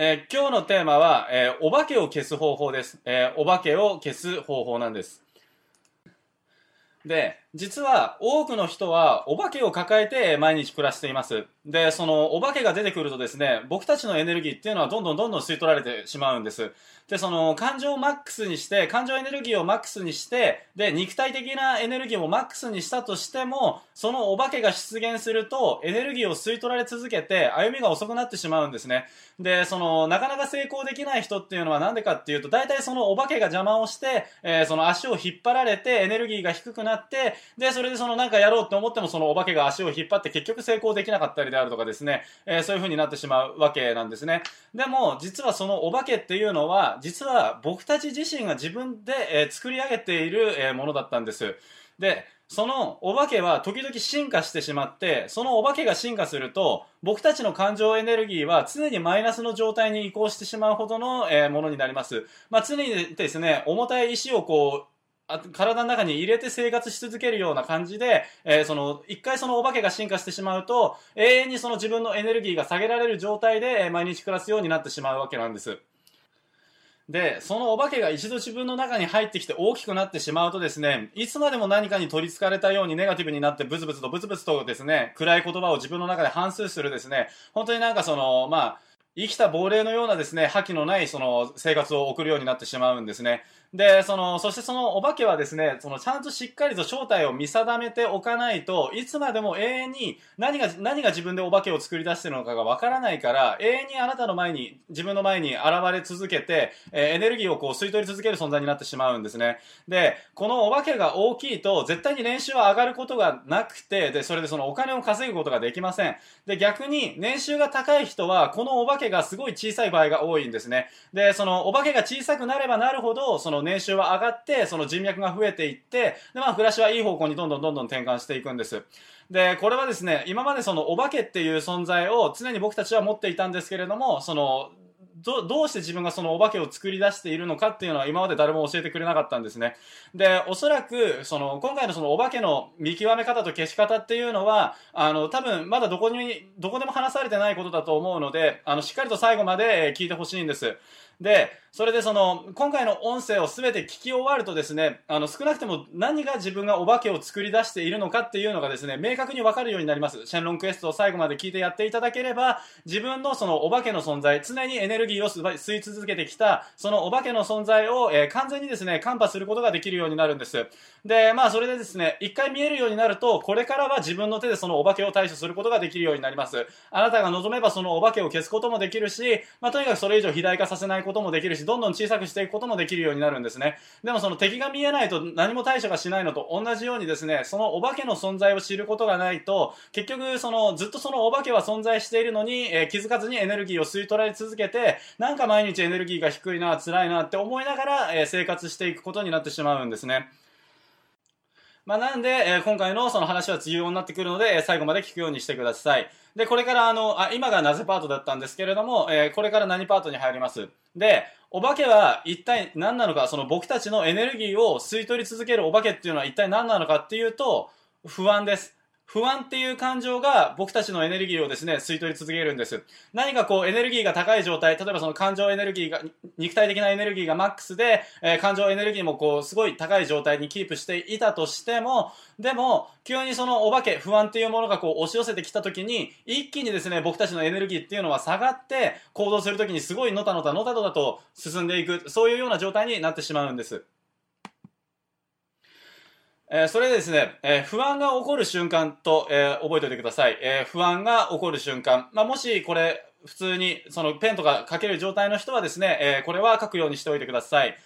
えー今日のテーマは、えーお化けを消す方法です。えーお化けを消す方法なんです。で、実は多くの人はお化けを抱えて毎日暮らしています。で、そのお化けが出てくるとですね、僕たちのエネルギーっていうのはどんどんどんどん吸い取られてしまうんです。で、その感情をマックスにして、感情エネルギーをマックスにして、で、肉体的なエネルギーをマックスにしたとしても、そのお化けが出現すると、エネルギーを吸い取られ続けて、歩みが遅くなってしまうんですね。で、その、なかなか成功できない人っていうのはなんでかっていうと、大体そのお化けが邪魔をして、えーその足を引っ張られて、エネルギーが低くなって、で、それでそのなんかやろうって思っても、そのお化けが足を引っ張って結局成功できなかったりであるとかですね、えーそういう風になってしまうわけなんですね。でも、実はそのお化けっていうのは、実は僕たち自身が自分で、えー作り上げている、えーものだったんです。で、そのお化けは時々進化してしまって、そのお化けが進化すると、僕たちの感情エネルギーは常にマイナスの状態に移行してしまうほどの、えーものになります。まあ、常にですね、重たい石をこう、体の中に入れて生活し続けるような感じで、えーその、一回そのお化けが進化してしまうと、永遠にその自分のエネルギーが下げられる状態で、え毎日暮らすようになってしまうわけなんです。で、そのお化けが一度自分の中に入ってきて大きくなってしまうとですね、いつまでも何かに取り憑かれたようにネガティブになってブツブツとブツブツとですね、暗い言葉を自分の中で反芻するですね、本当になんかその、まあ、生きた亡霊のようなですね、覇気のないその生活を送るようになってしまうんですね。で、その、そしてそのお化けはですね、そのちゃんとしっかりと正体を見定めておかないといつまでも永遠に何が、何が自分でお化けを作り出してるのかがわからないから、永遠にあなたの前に、自分の前に現れ続けて、えーエネルギーをこう吸い取り続ける存在になってしまうんですね。で、このお化けが大きいと、絶対に年収は上がることがなくて、で、それでそのお金を稼ぐことができません。で、逆に年収が高い人は、このお化けがすごい小さい場合が多いんですね。で、そのお化けが小さくなればなるほど、その年収は上がって、その人脈が増えていって、で、まあ暮らしはいい方向にどんどんどんどん転換していくんです。で、これはですね、今までそのお化けっていう存在を常に僕たちは持っていたんですけれども、その、どどうして自分がそのお化けを作り出しているのかっていうのは今まで誰も教えてくれなかったんですね。で、おそらく、その、今回のそのお化けの見極め方と消し方っていうのは、あの、多分まだどこに、どこでも話されてないことだと思うので、あの、しっかりと最後まで聞いてほしいんです。で、それでその、今回の音声を全て聞き終わるとですね、あの、少なくても何が自分がお化けを作り出しているのかっていうのがですね、明確にわかるようになります。シェンロンクエストを最後まで聞いてやっていただければ、自分のそのお化けの存在、常にエネルギーを吸い続けてきた、そのお化けの存在を、えー完全にですね、カンパすることができるようになるんです。で、まあ、それでですね、一回見えるようになると、これからは自分の手でそのお化けを対処することができるようになります。あなたが望めばそのお化けを消すこともできるし、まあ、とにかくそれ以上肥大化させないこともできるし、どんどん小さくしていくこともできるようになるんですね。でもその敵が見えないと何も対処がしないのと同じようにですね、そのお化けの存在を知ることがないと、結局そのずっとそのお化けは存在しているのに、えー気づかずにエネルギーを吸い取られ続けて、なんか毎日エネルギーが低いな、辛いなって思いながら、えー生活していくことになってしまうんですね。まあ、なんで、えー今回のその話は重要になってくるので、えー最後まで聞くようにしてください。で、これからあの、あ、今がなぜパートだったんですけれども、えーこれから何パートに入ります？で、お化けは一体何なのか、その僕たちのエネルギーを吸い取り続けるお化けっていうのは一体何なのかっていうと、不安です。不安っていう感情が僕たちのエネルギーをですね、吸い取り続けるんです。何かこうエネルギーが高い状態、例えばその感情エネルギーが、肉体的なエネルギーがマックスで、えー感情エネルギーもこうすごい高い状態にキープしていたとしても、でも、急にそのお化け、不安っていうものがこう押し寄せてきた時に、一気にですね、僕たちのエネルギーっていうのは下がって、行動する時にすごいのたのたのたのたと進んでいく、そういうような状態になってしまうんです。えーそれでですね、えー不安が起こる瞬間と、えー覚えておいてください。え不安が起こる瞬間。まあ、もしこれ、普通に、そのペンとか書ける状態の人はですね、えこれは書くようにしておいてください。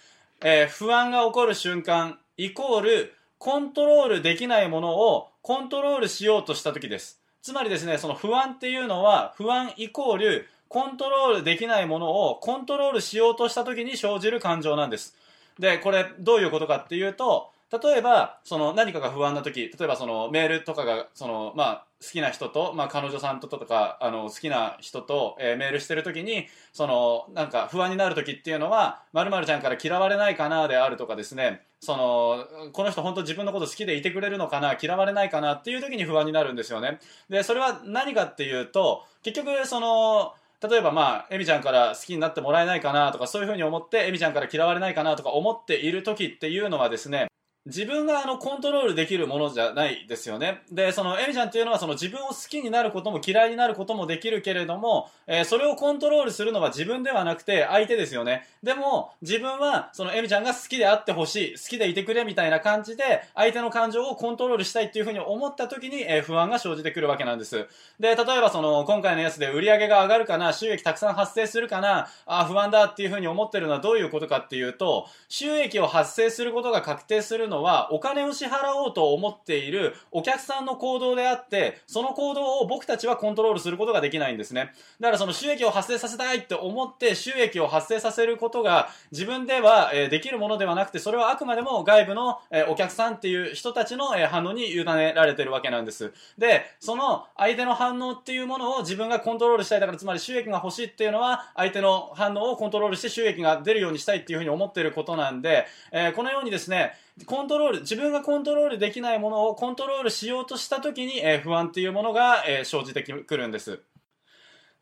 え不安が起こる瞬間、イコール、コントロールできないものをコントロールしようとした時です。つまりですね、その不安っていうのは、不安イコール、コントロールできないものをコントロールしようとした時に生じる感情なんです。で、これどういうことかっていうと、例えば、その何かが不安な時、例えばそのメールとかが、その、まあ、好きな人と、まあ、彼女さんととか、あの、好きな人と、えーメールしてる時に、その、なんか不安になる時っていうのは、〇〇ちゃんから嫌われないかなであるとかですね、その、この人本当自分のこと好きでいてくれるのかな、嫌われないかなっていう時に不安になるんですよね。で、それは何かっていうと、結局、その、例えばまあ、エミちゃんから好きになってもらえないかなとか、そういうふうに思って、エミちゃんから嫌われないかなとか思っている時っていうのはですね、自分があのコントロールできるものじゃないですよね。で、そのエミちゃんっていうのはその自分を好きになることも嫌いになることもできるけれども、えー、それをコントロールするのは自分ではなくて相手ですよね。でも自分はそのエミちゃんが好きであってほしい、好きでいてくれみたいな感じで相手の感情をコントロールしたいっていうふうに思った時に、えー、不安が生じてくるわけなんです。で、例えばその今回のやつで売り上げが上がるかな、収益たくさん発生するかな、あ、不安だっていうふうに思ってるのはどういうことかっていうと、収益を発生することが確定するののはお金を支払おうと思っているお客さんの行動であって、その行動を僕たちはコントロールすることができないんですね。だからその収益を発生させたいって思って収益を発生させることが自分では、できるものではなくて、それはあくまでも外部の、お客さんっていう人たちの、反応に委ねられてるわけなんです。で、その相手の反応っていうものを自分がコントロールしたい。だからつまり収益が欲しいっていうのは相手の反応をコントロールして収益が出るようにしたいっていうふうに思ってることなんで、えー、このようにですね、コントロール、自分がコントロールできないものをコントロールしようとした時に、えー、不安っていうものが、えー、生じてくるんです。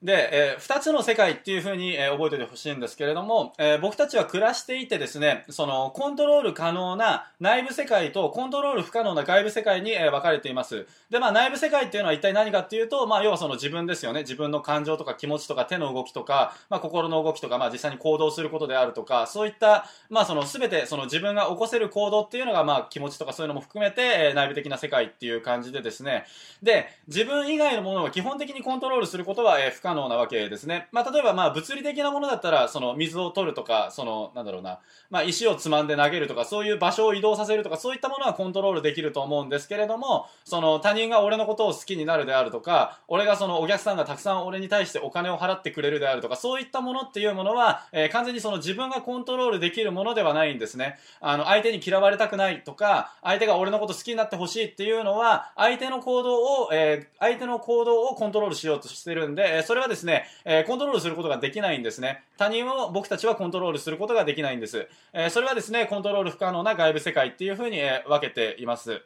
で、えー、二つの世界っていうふうに、えー、覚えておいてほしいんですけれども、えー、僕たちは暮らしていてですね、その、コントロール可能な内部世界とコントロール不可能な外部世界に、えー、分かれています。で、まあ内部世界っていうのは一体何かっていうと、まあ要はその自分ですよね。自分の感情とか気持ちとか手の動きとか、まあ心の動きとか、まあ実際に行動することであるとか、そういった、まあその全てその自分が起こせる行動っていうのが、まあ気持ちとかそういうのも含めて、えー、内部的な世界っていう感じでですね。で、自分以外のものを基本的にコントロールすることは、えー、不可可能なわけですね。ね。まあ、例えば、まあ、物理的なものだったら、その、水を取るとか、その、なんだろうな、まあ、石をつまんで投げるとか、そういう場所を移動させるとか、そういったものはコントロールできると思うんですけれども、その、他人が俺のことを好きになるであるとか、俺がその、お客さんがたくさん俺に対してお金を払ってくれるであるとか、そういったものっていうものは、えー、完全にその自分がコントロールできるものではないんですね。あの、相手に嫌われたくないとか、相手が俺のこと好きになってほしいっていうのは、相手の行動を、えー、相手の行動をコントロールしようとしてるんで、それはですね、え、コントロールすることができないんですね。他人を僕たちはコントロールすることができないんです。え、それはですね、コントロール不可能な外部世界っていうふうに、え、分けています。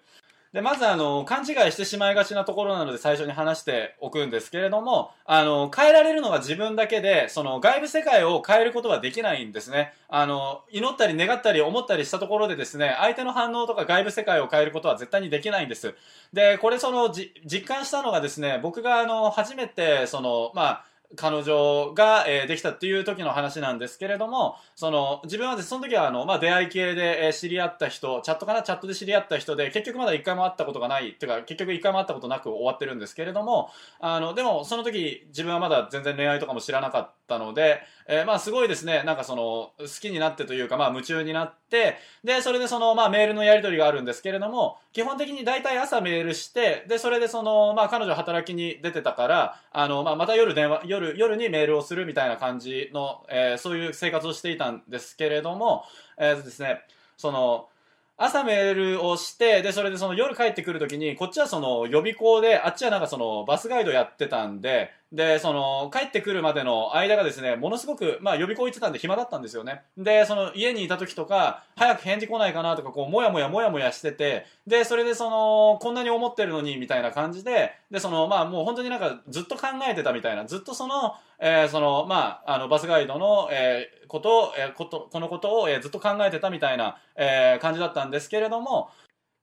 で、まずあの、勘違いしてしまいがちなところなので最初に話しておくんですけれども、あの、変えられるのは自分だけで、その外部世界を変えることはできないんですね。あの、祈ったり願ったり思ったりしたところでですね、相手の反応とか外部世界を変えることは絶対にできないんです。で、これその、実感したのがですね、僕があの、初めて、その、まあ、彼女が、えー、できたっていう時の話なんですけれども、その、自分はその時はあの、まあ、出会い系で、えー、知り合った人、チャットかな？チャットで知り合った人で、結局まだ一回も会ったことがない、っていうか、結局一回も会ったことなく終わってるんですけれども、あの、でも、その時、自分はまだ全然恋愛とかも知らなかった。たので、えー、まあ、すごいですね、なんかその、好きになってというか、まあ、夢中になって、で、それでその、まあ、メールのやり取りがあるんですけれども、基本的に大体朝メールして、で、それでその、まあ、彼女働きに出てたから、あの、まあ、また夜電話、夜、夜にメールをするみたいな感じの、えー、そういう生活をしていたんですけれども、えー、ですね、その、朝メールをして、で、それでその夜帰ってくるときに、こっちはその予備校で、あっちはなんかそのバスガイドやってたんで、で、その、帰ってくるまでの間がですね、ものすごく、まあ予備校行ってたんで暇だったんですよね。で、その家にいた時とか、早く返事来ないかなとか、こう、もやもやもやもやしてて、で、それでその、こんなに思ってるのに、みたいな感じで、で、その、まあもう本当になんかずっと考えてたみたいな、ずっとその、えー、その、まあ、あの、バスガイドの、えー、ことを、えー、こと、このことを、えー、ずっと考えてたみたいな、えー、感じだったんですけれども、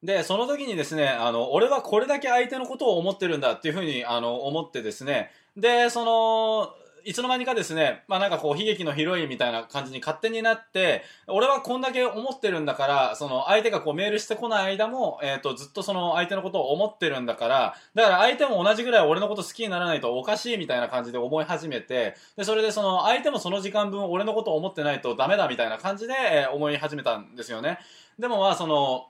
で、その時にですね、あの、俺はこれだけ相手のことを思ってるんだっていうふうに、あの、思ってですね、で、その、いつの間にかですね、まあなんかこう悲劇のヒロインみたいな感じに勝手になって、俺はこんだけ思ってるんだから、その相手がこうメールしてこない間も、えっ、ー、と、ずっとその相手のことを思ってるんだから、だから相手も同じぐらい俺のこと好きにならないとおかしいみたいな感じで思い始めて、で、それでその相手もその時間分俺のことを思ってないとダメだみたいな感じで、え思い始めたんですよね。でもまあその、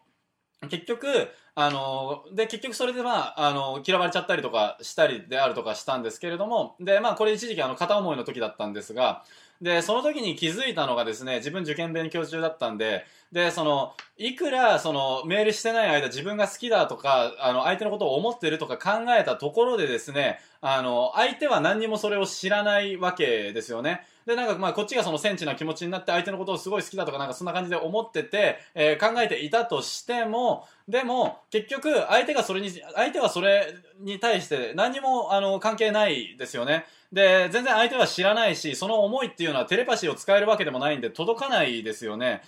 結局、あの、で、結局それでまあ、あの、嫌われちゃったりとかしたりであるとかしたんですけれども、で、まあ、これ一時期あの、片思いの時だったんですが、で、その時に気づいたのがですね、自分受験勉強中だったんで、で、その、いくら、その、メールしてない間自分が好きだとか、あの、相手のことを思ってるとか考えたところでですね、あの、相手は何にもそれを知らないわけですよね。で、なんかまあこっちがそのセンチな気持ちになって相手のことをすごい好きだとかなんかそんな感じで思ってて、えー、考えていたとしても、でも結局相手がそれに、相手はそれに対して何もあの関係ないですよね。で、全然相手は知らないし、その思いっていうのはテレパシーを使えるわけでもないんで届かないですよね。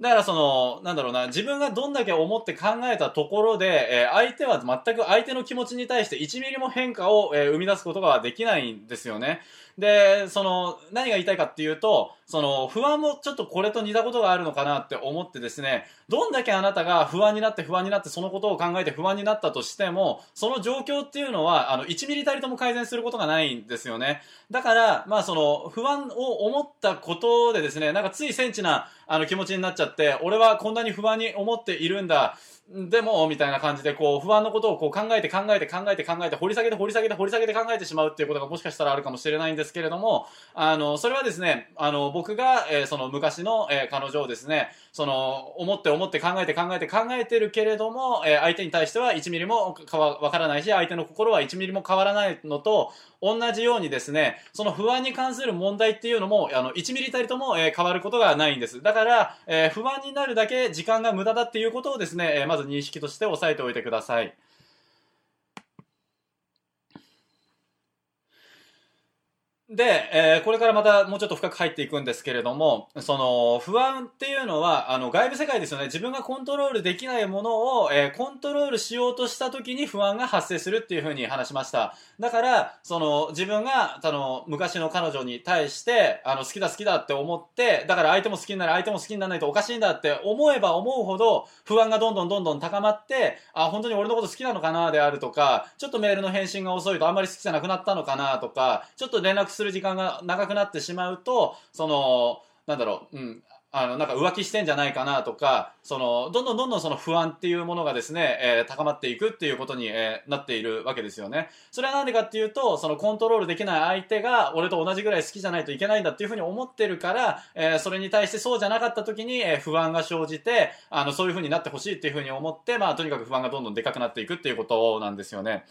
だからその、なんだろうな、自分がどんだけ思って考えたところで、えー、相手は全く相手の気持ちに対して1ミリも変化を、えー、生み出すことができないんですよね。で、その、何が言いたいかっていうと、その、不安もちょっとこれと似たことがあるのかなって思ってですね、どんだけあなたが不安になって不安になってそのことを考えて不安になったとしても、その状況っていうのは、あの、1ミリたりとも改善することがないんですよね。だから、まあその、不安を思ったことでですね、なんかついセンチな、あの気持ちになっちゃって、俺はこんなに不安に思っているんだ。でも、みたいな感じで、こう、不安のことをこう考えて考えて考えて考えて、掘り下げて掘り下げて掘り下げて考えてしまうっていうことがもしかしたらあるかもしれないんですけれども、あの、それはですね、あの、僕が、えー、その昔の、えー、彼女をですね、その、思って思って考えて考えて考えてるけれども、えー、相手に対しては1ミリもわからないし、相手の心は1ミリも変わらないのと、同じようにですね、その不安に関する問題っていうのも、あの、1ミリたりとも、え、変わることがないんです。だから、え、不安になるだけ時間が無駄だっていうことをですね、えー、まず認識として押さえておいてください。で、えー、これからまたもうちょっと深く入っていくんですけれども、その、不安っていうのは、あの、外部世界ですよね。自分がコントロールできないものを、えー、コントロールしようとした時に不安が発生するっていうふうに話しました。だから、その、自分が、あの、昔の彼女に対して、あの、好きだ好きだって思って、だから相手も好きになる、相手も好きにならないとおかしいんだって思えば思うほど、不安がどんどんどんどん高まって、あ、本当に俺のこと好きなのかなであるとか、ちょっとメールの返信が遅いとあんまり好きじゃなくなったのかなとか、ちょっと連絡する時間が長くなってしまうと、その、なんだろう、うん、あの、なんか浮気してんじゃないかなとか、その、どんどんどんどんその不安っていうものがですね、えー、高まっていくっていうことに、えー、なっているわけですよね。それはなんでかっていうと、そのコントロールできない相手が俺と同じぐらい好きじゃないといけないんだっていうふうに思ってるから、えー、それに対してそうじゃなかった時に、え不安が生じて、あの、そういうふうになってほしいっていうふうに思って、まあ、とにかく不安がどんどんでかくなっていくっていうことなんですよね。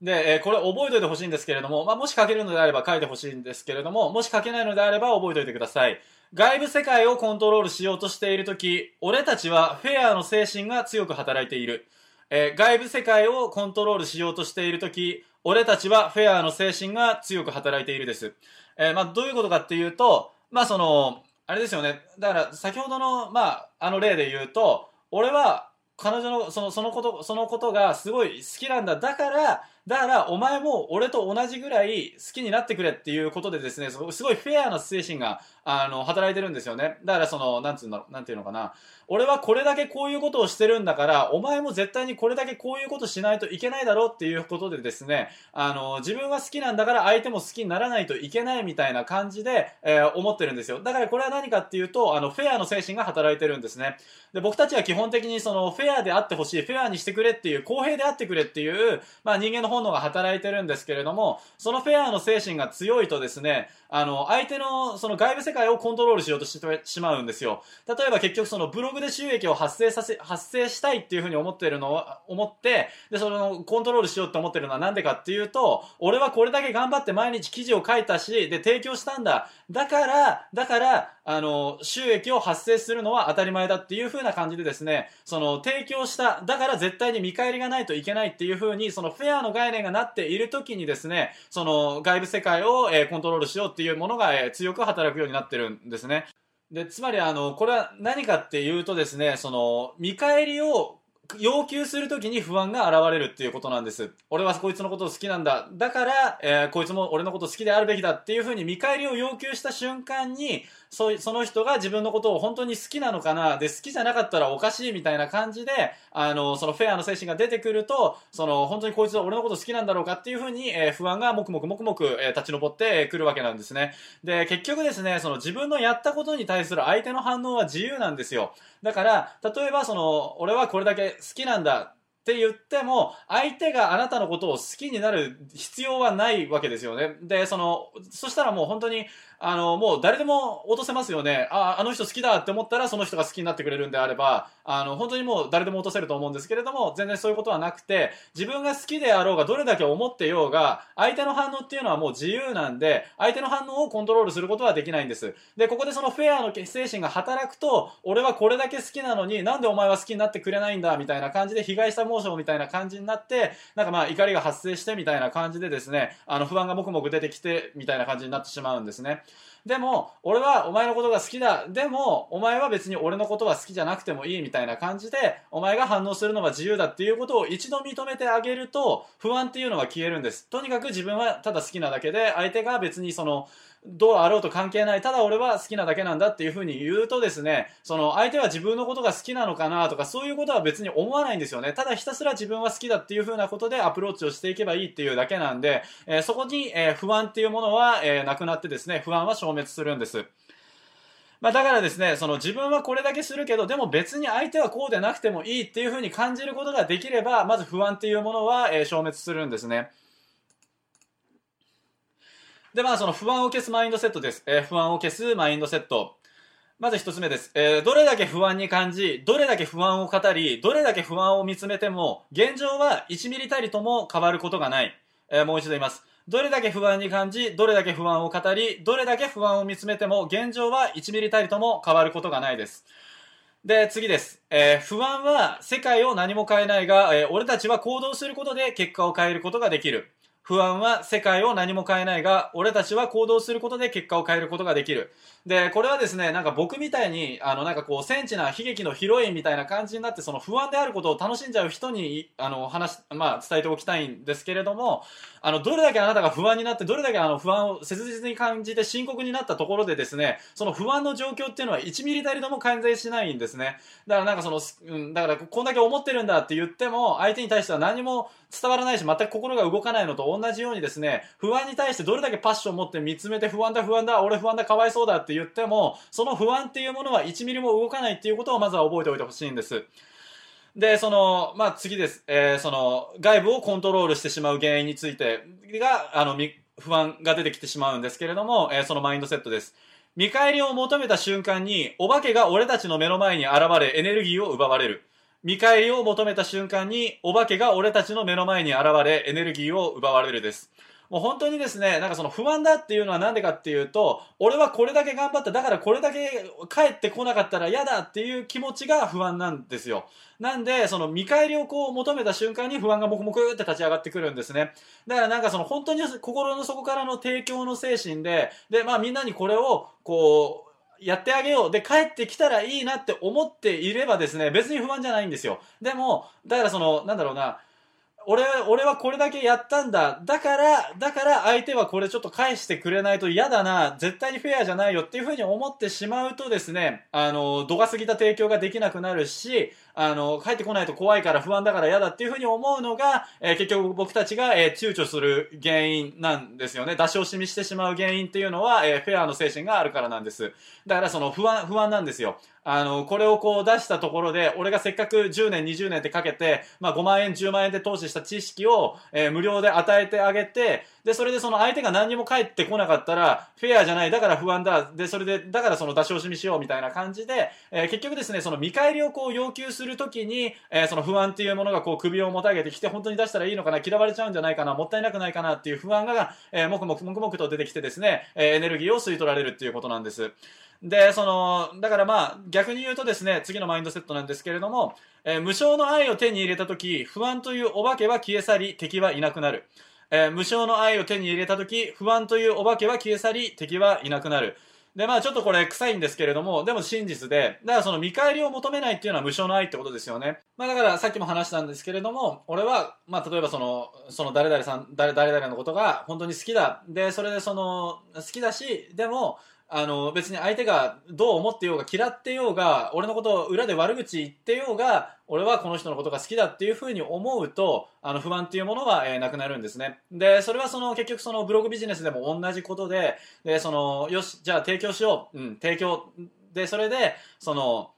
で、えー、これ覚えておいてほしいんですけれども、まあ、もし書けるのであれば書いてほしいんですけれども、もし書けないのであれば覚えておいてください。外部世界をコントロールしようとしているとき、俺たちはフェアの精神が強く働いている。えー、外部世界をコントロールしようとしているとき、俺たちはフェアの精神が強く働いているです。えー、まあ、どういうことかっていうと、まあ、その、あれですよね。だから、先ほどの、まあ、あの例で言うと、俺は、彼女の、その、そのこと、そのことがすごい好きなんだ。だから、だから、お前も俺と同じぐらい好きになってくれっていうことでですね、すごいフェアな精神が、あの、働いてるんですよね。だから、その、なんつうんだろう、なんていうのかな。俺はこれだけこういうことをしてるんだから、お前も絶対にこれだけこういうことしないといけないだろうっていうことでですね、あの、自分は好きなんだから相手も好きにならないといけないみたいな感じで、えー、思ってるんですよ。だからこれは何かっていうと、あの、フェアの精神が働いてるんですね。で、僕たちは基本的にその、フェアであってほしい、フェアにしてくれっていう、公平であってくれっていう、まあ人間の本能が働いてるんですけれども、そのフェアの精神が強いとですね、あの、相手のその外部世界をコントロールしようとしてしまうんですよ。例えば結局そのブログで収益を発生させ、発生したいっていうふうに思ってるのを、思って、で、そのコントロールしようって思ってるのはなんでかっていうと、俺はこれだけ頑張って毎日記事を書いたし、で、提供したんだ。だから、だから、あの、収益を発生するのは当たり前だっていう風な感じでですね、その、提供した、だから絶対に見返りがないといけないっていう風に、そのフェアの概念がなっている時にですね、その、外部世界を、えー、コントロールしようっていうものが、えー、強く働くようになってるんですね。で、つまりあの、これは何かっていうとですね、その、見返りを要求するときに不安が現れるっていうことなんです。俺はこいつのことを好きなんだ。だから、えー、こいつも俺のこと好きであるべきだっていうふうに見返りを要求した瞬間に、そその人が自分のことを本当に好きなのかな、で、好きじゃなかったらおかしいみたいな感じで、あの、そのフェアの精神が出てくると、その、本当にこいつは俺のこと好きなんだろうかっていうふうに、えー、不安がもくもくもくもく、えー、立ち上ってくるわけなんですね。で、結局ですね、その自分のやったことに対する相手の反応は自由なんですよ。だから、例えばその、俺はこれだけ好きなんだ。って言っても、相手があなたのことを好きになる必要はないわけですよね。で、その、そしたらもう本当に、あの、もう誰でも落とせますよね。あ、あの人好きだって思ったらその人が好きになってくれるんであれば、あの、本当にもう誰でも落とせると思うんですけれども、全然そういうことはなくて、自分が好きであろうがどれだけ思ってようが、相手の反応っていうのはもう自由なんで、相手の反応をコントロールすることはできないんです。で、ここでそのフェアの精神が働くと、俺はこれだけ好きなのになんでお前は好きになってくれないんだみたいな感じで被害者モモーションみたいな感じになって、なんかまあ怒りが発生してみたいな感じでですね、あの不安がもくもく出てきてみたいな感じになってしまうんですね。でも、俺はお前のことが好きだ。でも、お前は別に俺のことは好きじゃなくてもいいみたいな感じで、お前が反応するのが自由だっていうことを一度認めてあげると、不安っていうのは消えるんです。とにかく自分はただ好きなだけで、相手が別にその、どうあろうと関係ない。ただ俺は好きなだけなんだっていうふうに言うとですね、その相手は自分のことが好きなのかなとかそういうことは別に思わないんですよね。ただひたすら自分は好きだっていうふうなことでアプローチをしていけばいいっていうだけなんで、えー、そこに、えー、不安っていうものは、えー、なくなってですね、不安は消滅するんです。まあ、だからですね、その自分はこれだけするけど、でも別に相手はこうでなくてもいいっていうふうに感じることができれば、まず不安っていうものは、え消滅するんですね。で、まあ、その不安を消すマインドセットです。えー、不安を消すマインドセット。まず一つ目です。えー、どれだけ不安に感じ、どれだけ不安を語り、どれだけ不安を見つめても、現状は1ミリたりとも変わることがない。えー、もう一度言います。どれだけ不安に感じ、どれだけ不安を語り、どれだけ不安を見つめても、現状は1ミリたりとも変わることがないです。で、次です。えー、不安は世界を何も変えないが、えー、俺たちは行動することで結果を変えることができる。不安は世界を何も変えないが、俺たちは行動することで結果を変えることができる。で、これはですね、なんか僕みたいに、あの、なんかこう、センチな悲劇のヒロインみたいな感じになって、その不安であることを楽しんじゃう人に、あの、話、まあ、伝えておきたいんですけれども、あの、どれだけあなたが不安になって、どれだけあの、不安を切実に感じて深刻になったところでですね、その不安の状況っていうのは1ミリたりとも改善しないんですね。だからなんかその、うん、だからこんだけ思ってるんだって言っても、相手に対しては何も伝わらないし、全く心が動かないのと同じようにですね、不安に対してどれだけパッションを持って見つめて不安だ不安だ、俺不安だ、かわいそうだって言っても、その不安っていうものは1ミリも動かないっていうことをまずは覚えておいてほしいんです。で、その、まあ、次です。えー、その、外部をコントロールしてしまう原因についてが、あの、不安が出てきてしまうんですけれども、えー、そのマインドセットです。見返りを求めた瞬間に、お化けが俺たちの目の前に現れ、エネルギーを奪われる。見返りを求めた瞬間に、お化けが俺たちの目の前に現れ、エネルギーを奪われるです。もう本当にですね、なんかその不安だっていうのはなんでかっていうと、俺はこれだけ頑張った、だからこれだけ帰ってこなかったら嫌だっていう気持ちが不安なんですよ。なんで、その見返りをこう求めた瞬間に不安がもくもくって立ち上がってくるんですね。だからなんかその本当に心の底からの提供の精神で、で、まあみんなにこれをこう、やってあげよう。で、帰ってきたらいいなって思っていればですね、別に不安じゃないんですよ。でも、だからその、なんだろうな、俺は、俺はこれだけやったんだ。だから、だから相手はこれちょっと返してくれないと嫌だな。絶対にフェアじゃないよっていうふうに思ってしまうとですね、あの、度が過ぎた提供ができなくなるし、あの、帰ってこないと怖いから不安だから嫌だっていうふうに思うのが、えー、結局僕たちが、えー、躊躇する原因なんですよね。出し惜しみしてしまう原因っていうのは、えー、フェアの精神があるからなんです。だからその不安、不安なんですよ。あの、これをこう出したところで、俺がせっかく10年、20年ってかけて、まあ5万円、10万円で投資した知識を、えー、無料で与えてあげて、で、それでその相手が何にも返ってこなかったら、フェアじゃない、だから不安だ、で、それで、だからその出し惜しみしようみたいな感じで、えー、結局ですね、その見返りをこう要求するときに、えー、その不安っていうものがこう首をもたげてきて、本当に出したらいいのかな、嫌われちゃうんじゃないかな、もったいなくないかなっていう不安が、えー、もくもくもくもくと出てきてですね、え、エネルギーを吸い取られるっていうことなんです。で、その、だからまあ、逆に言うとですね、次のマインドセットなんですけれども、えー、無償の愛を手に入れたとき、不安というお化けは消え去り、敵はいなくなる。えー、無償の愛を手に入れた時、不安というお化けは消え去り、敵はいなくなる。で、まあちょっとこれ臭いんですけれども、でも真実で、だからその見返りを求めないっていうのは無償の愛ってことですよね。まあだからさっきも話したんですけれども、俺は、まあ例えばその、その誰々さん、誰々のことが本当に好きだ。で、それでその、好きだし、でも、あの、別に相手がどう思ってようが嫌ってようが、俺のことを裏で悪口言ってようが、俺はこの人のことが好きだっていうふうに思うと、あの不安っていうものは、えー、なくなるんですね。で、それはその結局そのブログビジネスでも同じことで、で、その、よし、じゃあ提供しよう。うん、提供。で、それで、その、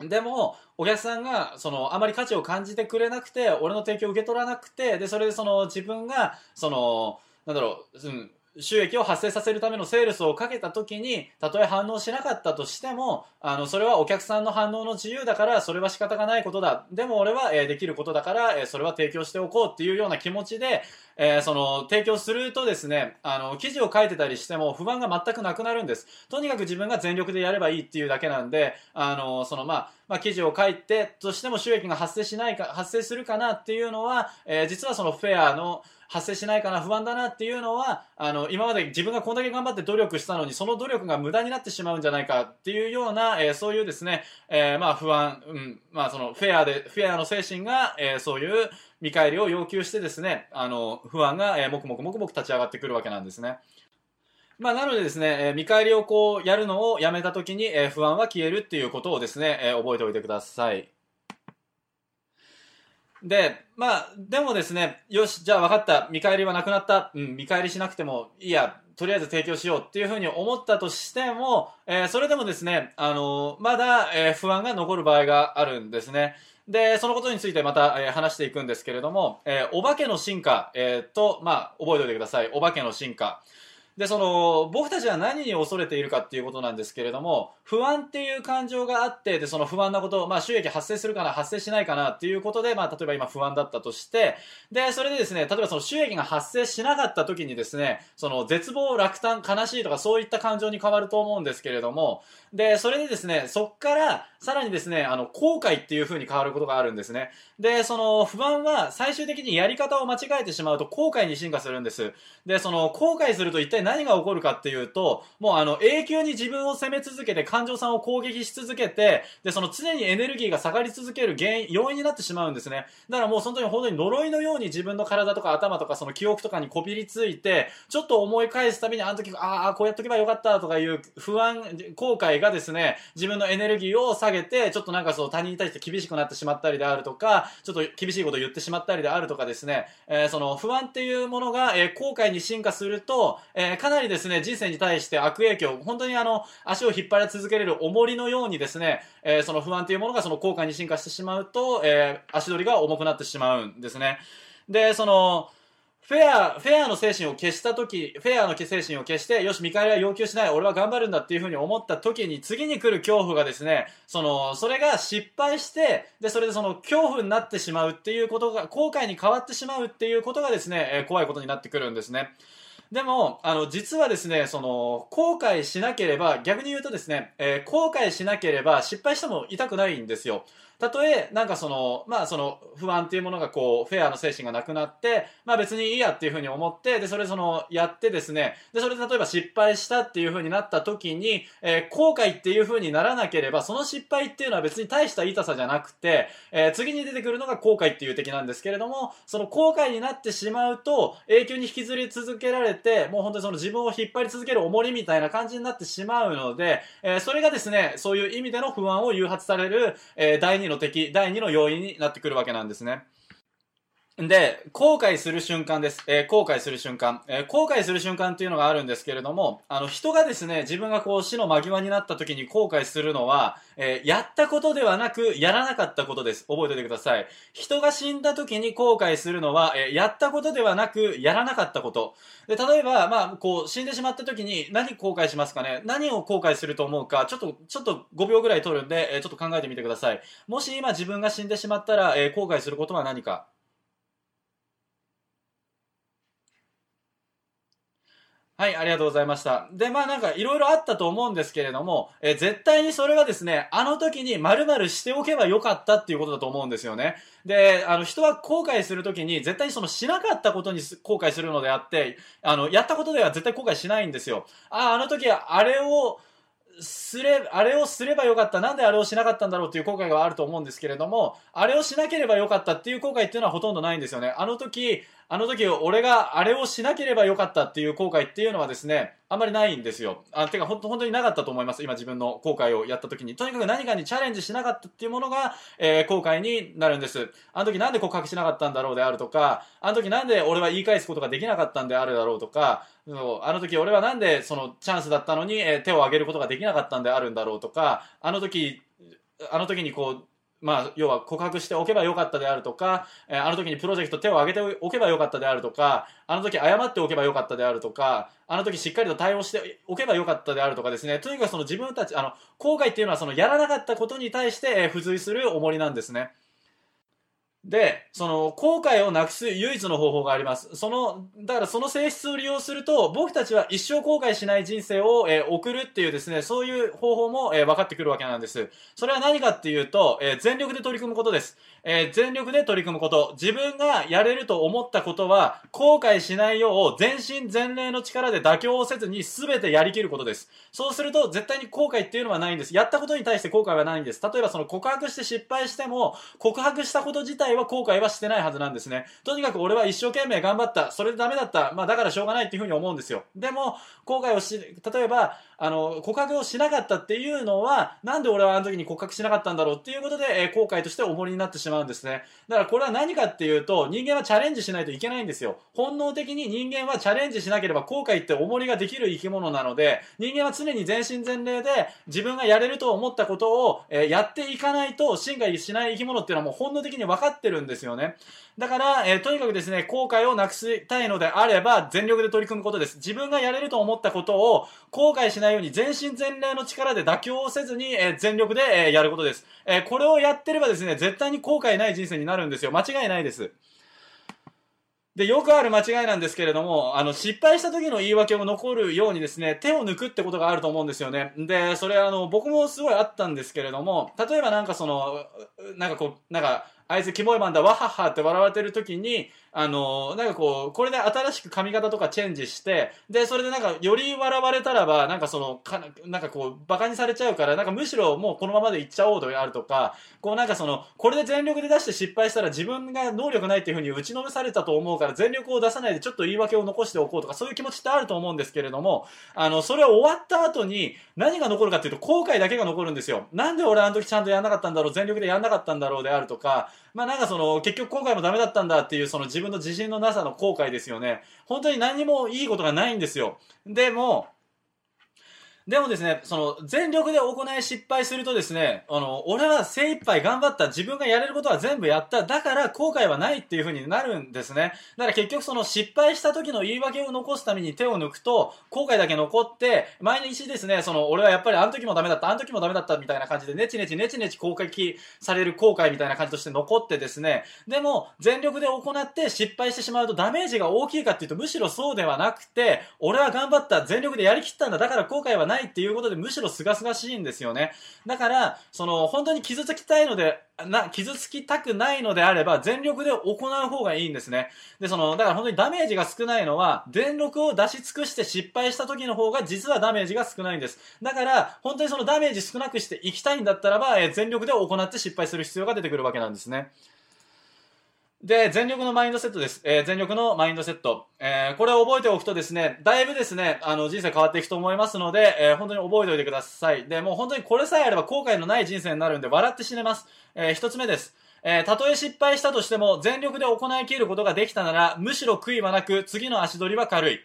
でも、お客さんが、その、あまり価値を感じてくれなくて、俺の提供を受け取らなくて、で、それでその、自分が、その、なんだろう、うん、収益を発生させるためのセールスをかけた時に、たとえ反応しなかったとしても、あの、それはお客さんの反応の自由だから、それは仕方がないことだ。でも俺は、えー、できることだから、えー、それは提供しておこうっていうような気持ちで、えー、その、提供するとですね、あの、記事を書いてたりしても不安が全くなくなるんです。とにかく自分が全力でやればいいっていうだけなんで、あの、その、まあ、まあ、記事を書いてとしても収益が発生しないか、発生するかなっていうのは、えー、実はそのフェアの、発生しないかな、不安だなっていうのは、あの、今まで自分がこんだけ頑張って努力したのに、その努力が無駄になってしまうんじゃないかっていうような、えー、そういうですね、えー、まあ不安、うん、まあそのフェアで、フェアの精神が、えー、そういう見返りを要求してですね、あの、不安が、えー、もくもくもくもく立ち上がってくるわけなんですね。まあ、なのでですね、えー、見返りをこうやるのをやめたときに、えー、不安は消えるっていうことをですね、えー、覚えておいてください。で、まあ、でもですね、よし、じゃあ分かった、見返りはなくなった、うん、見返りしなくてもいいや、とりあえず提供しようっていうふうに思ったとしても、えー、それでもですね、あのー、まだ、えー、不安が残る場合があるんですね。で、そのことについてまた、えー、話していくんですけれども、えお化けの進化、えと、まあ、覚えておいてください。お化けの進化。で、その、僕たちは何に恐れているかっていうことなんですけれども、不安っていう感情があって、で、その不安なこと、まあ収益発生するかな、発生しないかなっていうことで、まあ例えば今不安だったとして、で、それでですね、例えばその収益が発生しなかった時にですね、その絶望、落胆、悲しいとかそういった感情に変わると思うんですけれども、で、それでですね、そっから、さらにですね、あの、後悔っていう風に変わることがあるんですね。で、その不安は最終的にやり方を間違えてしまうと後悔に進化するんです。で、その後悔すると一体何が起こるかっていうと、もうあの永久に自分を責め続けて感情さんを攻撃し続けて、で、その常にエネルギーが下がり続ける原因、要因になってしまうんですね。だからもう本当に本当に呪いのように自分の体とか頭とかその記憶とかにこびりついて、ちょっと思い返すたびにあの時、ああ、こうやっとけばよかったとかいう不安、後悔ががですね、自分のエネルギーを下げて、ちょっとなんかそう他人に対して厳しくなってしまったりであるとか、ちょっと厳しいことを言ってしまったりであるとかですね、えー、その不安っていうものが、えー、後悔に進化すると、えー、かなりですね、人生に対して悪影響、本当にあの、足を引っ張り続けれる重りのようにですね、えその不安というものがその後悔に進化してしまうと、え足取りが重くなってしまうんですね。で、その、フェア、フェアの精神を消したとき、フェアの精神を消して、よし、見返りは要求しない、俺は頑張るんだっていうふうに思ったときに、次に来る恐怖がですね、その、それが失敗して、で、それでその恐怖になってしまうっていうことが、後悔に変わってしまうっていうことがですね、えー、怖いことになってくるんですね。でも、あの、実はですね、その、後悔しなければ、逆に言うとですね、えー、後悔しなければ失敗しても痛くないんですよ。たとえ、なんかその、まあその不安っていうものがこう、フェアの精神がなくなって、まあ別にいいやっていうふうに思って、で、それその、やってですね、で、それで例えば失敗したっていうふうになった時に、えー、後悔っていうふうにならなければ、その失敗っていうのは別に大した痛さじゃなくて、えー、次に出てくるのが後悔っていう敵なんですけれども、その後悔になってしまうと、永久に引きずり続けられて、もう本当にその自分を引っ張り続ける重りみたいな感じになってしまうので、えー、それがですね、そういう意味での不安を誘発される、えー、第二の敵、第2の要因になってくるわけなんですね。で、後悔する瞬間です。えー、後悔する瞬間。えー、後悔する瞬間っていうのがあるんですけれども、あの、人がですね、自分がこう死の間際になった時に後悔するのは、えー、やったことではなく、やらなかったことです。覚えておいてください。人が死んだ時に後悔するのは、えやったことではなく、やらなかったこと。で、例えば、まあ、こう、死んでしまった時に何後悔しますかね？何を後悔すると思うか、ちょっと、ちょっと5秒ぐらい取るんで、えちょっと考えてみてください。もし今自分が死んでしまったら、え後悔することは何か？はい、ありがとうございました。で、まあなんかいろいろあったと思うんですけれども、えー、絶対にそれはですね、あの時に〇〇しておけばよかったっていうことだと思うんですよね。で、あの人は後悔するときに絶対にそのしなかったことに後悔するのであって、あの、やったことでは絶対後悔しないんですよ。ああ、あの時あれを、すれ、あれをすればよかった。なんであれをしなかったんだろうっていう後悔があると思うんですけれども、あれをしなければよかったっていう後悔っていうのはほとんどないんですよね。あの時、あの時俺があれをしなければよかったっていう後悔っていうのはですね、あんまりないんですよ。あ、てかほんと本当になかったと思います。今自分の後悔をやった時に。とにかく何かにチャレンジしなかったっていうものが、えー、後悔になるんです。あの時なんで告白しなかったんだろうであるとか、あの時なんで俺は言い返すことができなかったんであるだろうとか、あの時俺はなんでそのチャンスだったのに、えー、手を挙げることができなかったんであるんだろうとか、あの時、あの時にこう、まあ、要は告白しておけばよかったであるとか、えー、あの時にプロジェクト手を挙げておけばよかったであるとか、あの時謝っておけばよかったであるとか、あの時しっかりと対応しておけばよかったであるとかですね、とにかくその自分たち、あの、後悔っていうのはそのやらなかったことに対して、え、付随する重りなんですね。で、その、後悔をなくす唯一の方法があります。その、だからその性質を利用すると、僕たちは一生後悔しない人生を、えー、送るっていうですね、そういう方法も、えー、分かってくるわけなんです。それは何かっていうと、えー、全力で取り組むことです。え全力で取り組むこと。自分がやれると思ったことは、後悔しないよう、全身全霊の力で妥協をせずに全てやりきることです。そうすると、絶対に後悔っていうのはないんです。やったことに対して後悔はないんです。例えばその告白して失敗しても、告白したこと自体は後悔はしてないはずなんですね。とにかく俺は一生懸命頑張った。それでダメだった。まあだからしょうがないっていうふうに思うんですよ。でも、後悔をし、例えば、あの、告白をしなかったっていうのは、なんで俺はあの時に告白しなかったんだろうっていうことで、えー、後悔として重りになってしまうんですね。だからこれは何かっていうと、人間はチャレンジしないといけないんですよ。本能的に人間はチャレンジしなければ後悔って重りができる生き物なので、人間は常に全身全霊で自分がやれると思ったことを、えー、やっていかないと進化しない生き物っていうのはもう本能的に分かってるんですよね。だから、えー、とにかくですね、後悔をなくしたいのであれば、全力で取り組むことです。自分がやれると思ったことを、後悔しないように全身全霊の力で妥協をせずに、えー、全力で、えー、やることです。えこれをやってればですね、絶対に後悔ない人生になるんですよ。間違いないです。で、よくある間違いなんですけれども、あの、失敗した時の言い訳を残るようにですね、手を抜くってことがあると思うんですよね。で、それあの、僕もすごいあったんですけれども、例えばなんかその、なんかこう、なんか、あいつキモいマンだ、わははって笑われてる時に、あの、なんかこう、これで新しく髪型とかチェンジして、で、それでなんか、より笑われたらば、なんかその、かなんかこう、馬鹿にされちゃうから、なんかむしろもうこのままでいっちゃおうとあるとか、こうなんかその、これで全力で出して失敗したら自分が能力ないっていうふうに打ちのめされたと思うから、全力を出さないでちょっと言い訳を残しておこうとか、そういう気持ちってあると思うんですけれども、あの、それ終わった後に、何が残るかっていうと、後悔だけが残るんですよ。なんで俺あの時ちゃんとやんなかったんだろう、全力でやんなかったんだろうであるとか、まあなんかその、結局今回もダメだったんだっていうその自分の自信のなさの後悔ですよね。本当に何もいいことがないんですよ。でも、でもですね、その、全力で行い失敗するとですね、あの、俺は精一杯頑張った、自分がやれることは全部やった、だから後悔はないっていう風になるんですね。だから結局その失敗した時の言い訳を残すために手を抜くと、後悔だけ残って、毎日ですね、その、俺はやっぱりあの時もダメだった、あの時もダメだったみたいな感じで、ネチネチネチネチ攻撃される後悔みたいな感じとして残ってですね、でも、全力で行って失敗してしまうとダメージが大きいかっていうと、むしろそうではなくて、俺は頑張った、全力でやりきったんだ、だから後悔はない。ないっていうことでむしろ清々しいんですよね。だから、その、本当に傷つきたいので、な、傷つきたくないのであれば、全力で行う方がいいんですね。で、その、だから本当にダメージが少ないのは、全力を出し尽くして失敗した時の方が実はダメージが少ないんです。だから、本当にそのダメージ少なくしていきたいんだったらば、え全力で行って失敗する必要が出てくるわけなんですね。で、全力のマインドセットです。えー、全力のマインドセット。えー、これを覚えておくとですね、だいぶですね、あの、人生変わっていくと思いますので、えー、本当に覚えておいてください。で、もう本当にこれさえあれば後悔のない人生になるんで、笑って死ねます。えー、一つ目です。えー、たとえ失敗したとしても、全力で行い切ることができたなら、むしろ悔いはなく、次の足取りは軽い。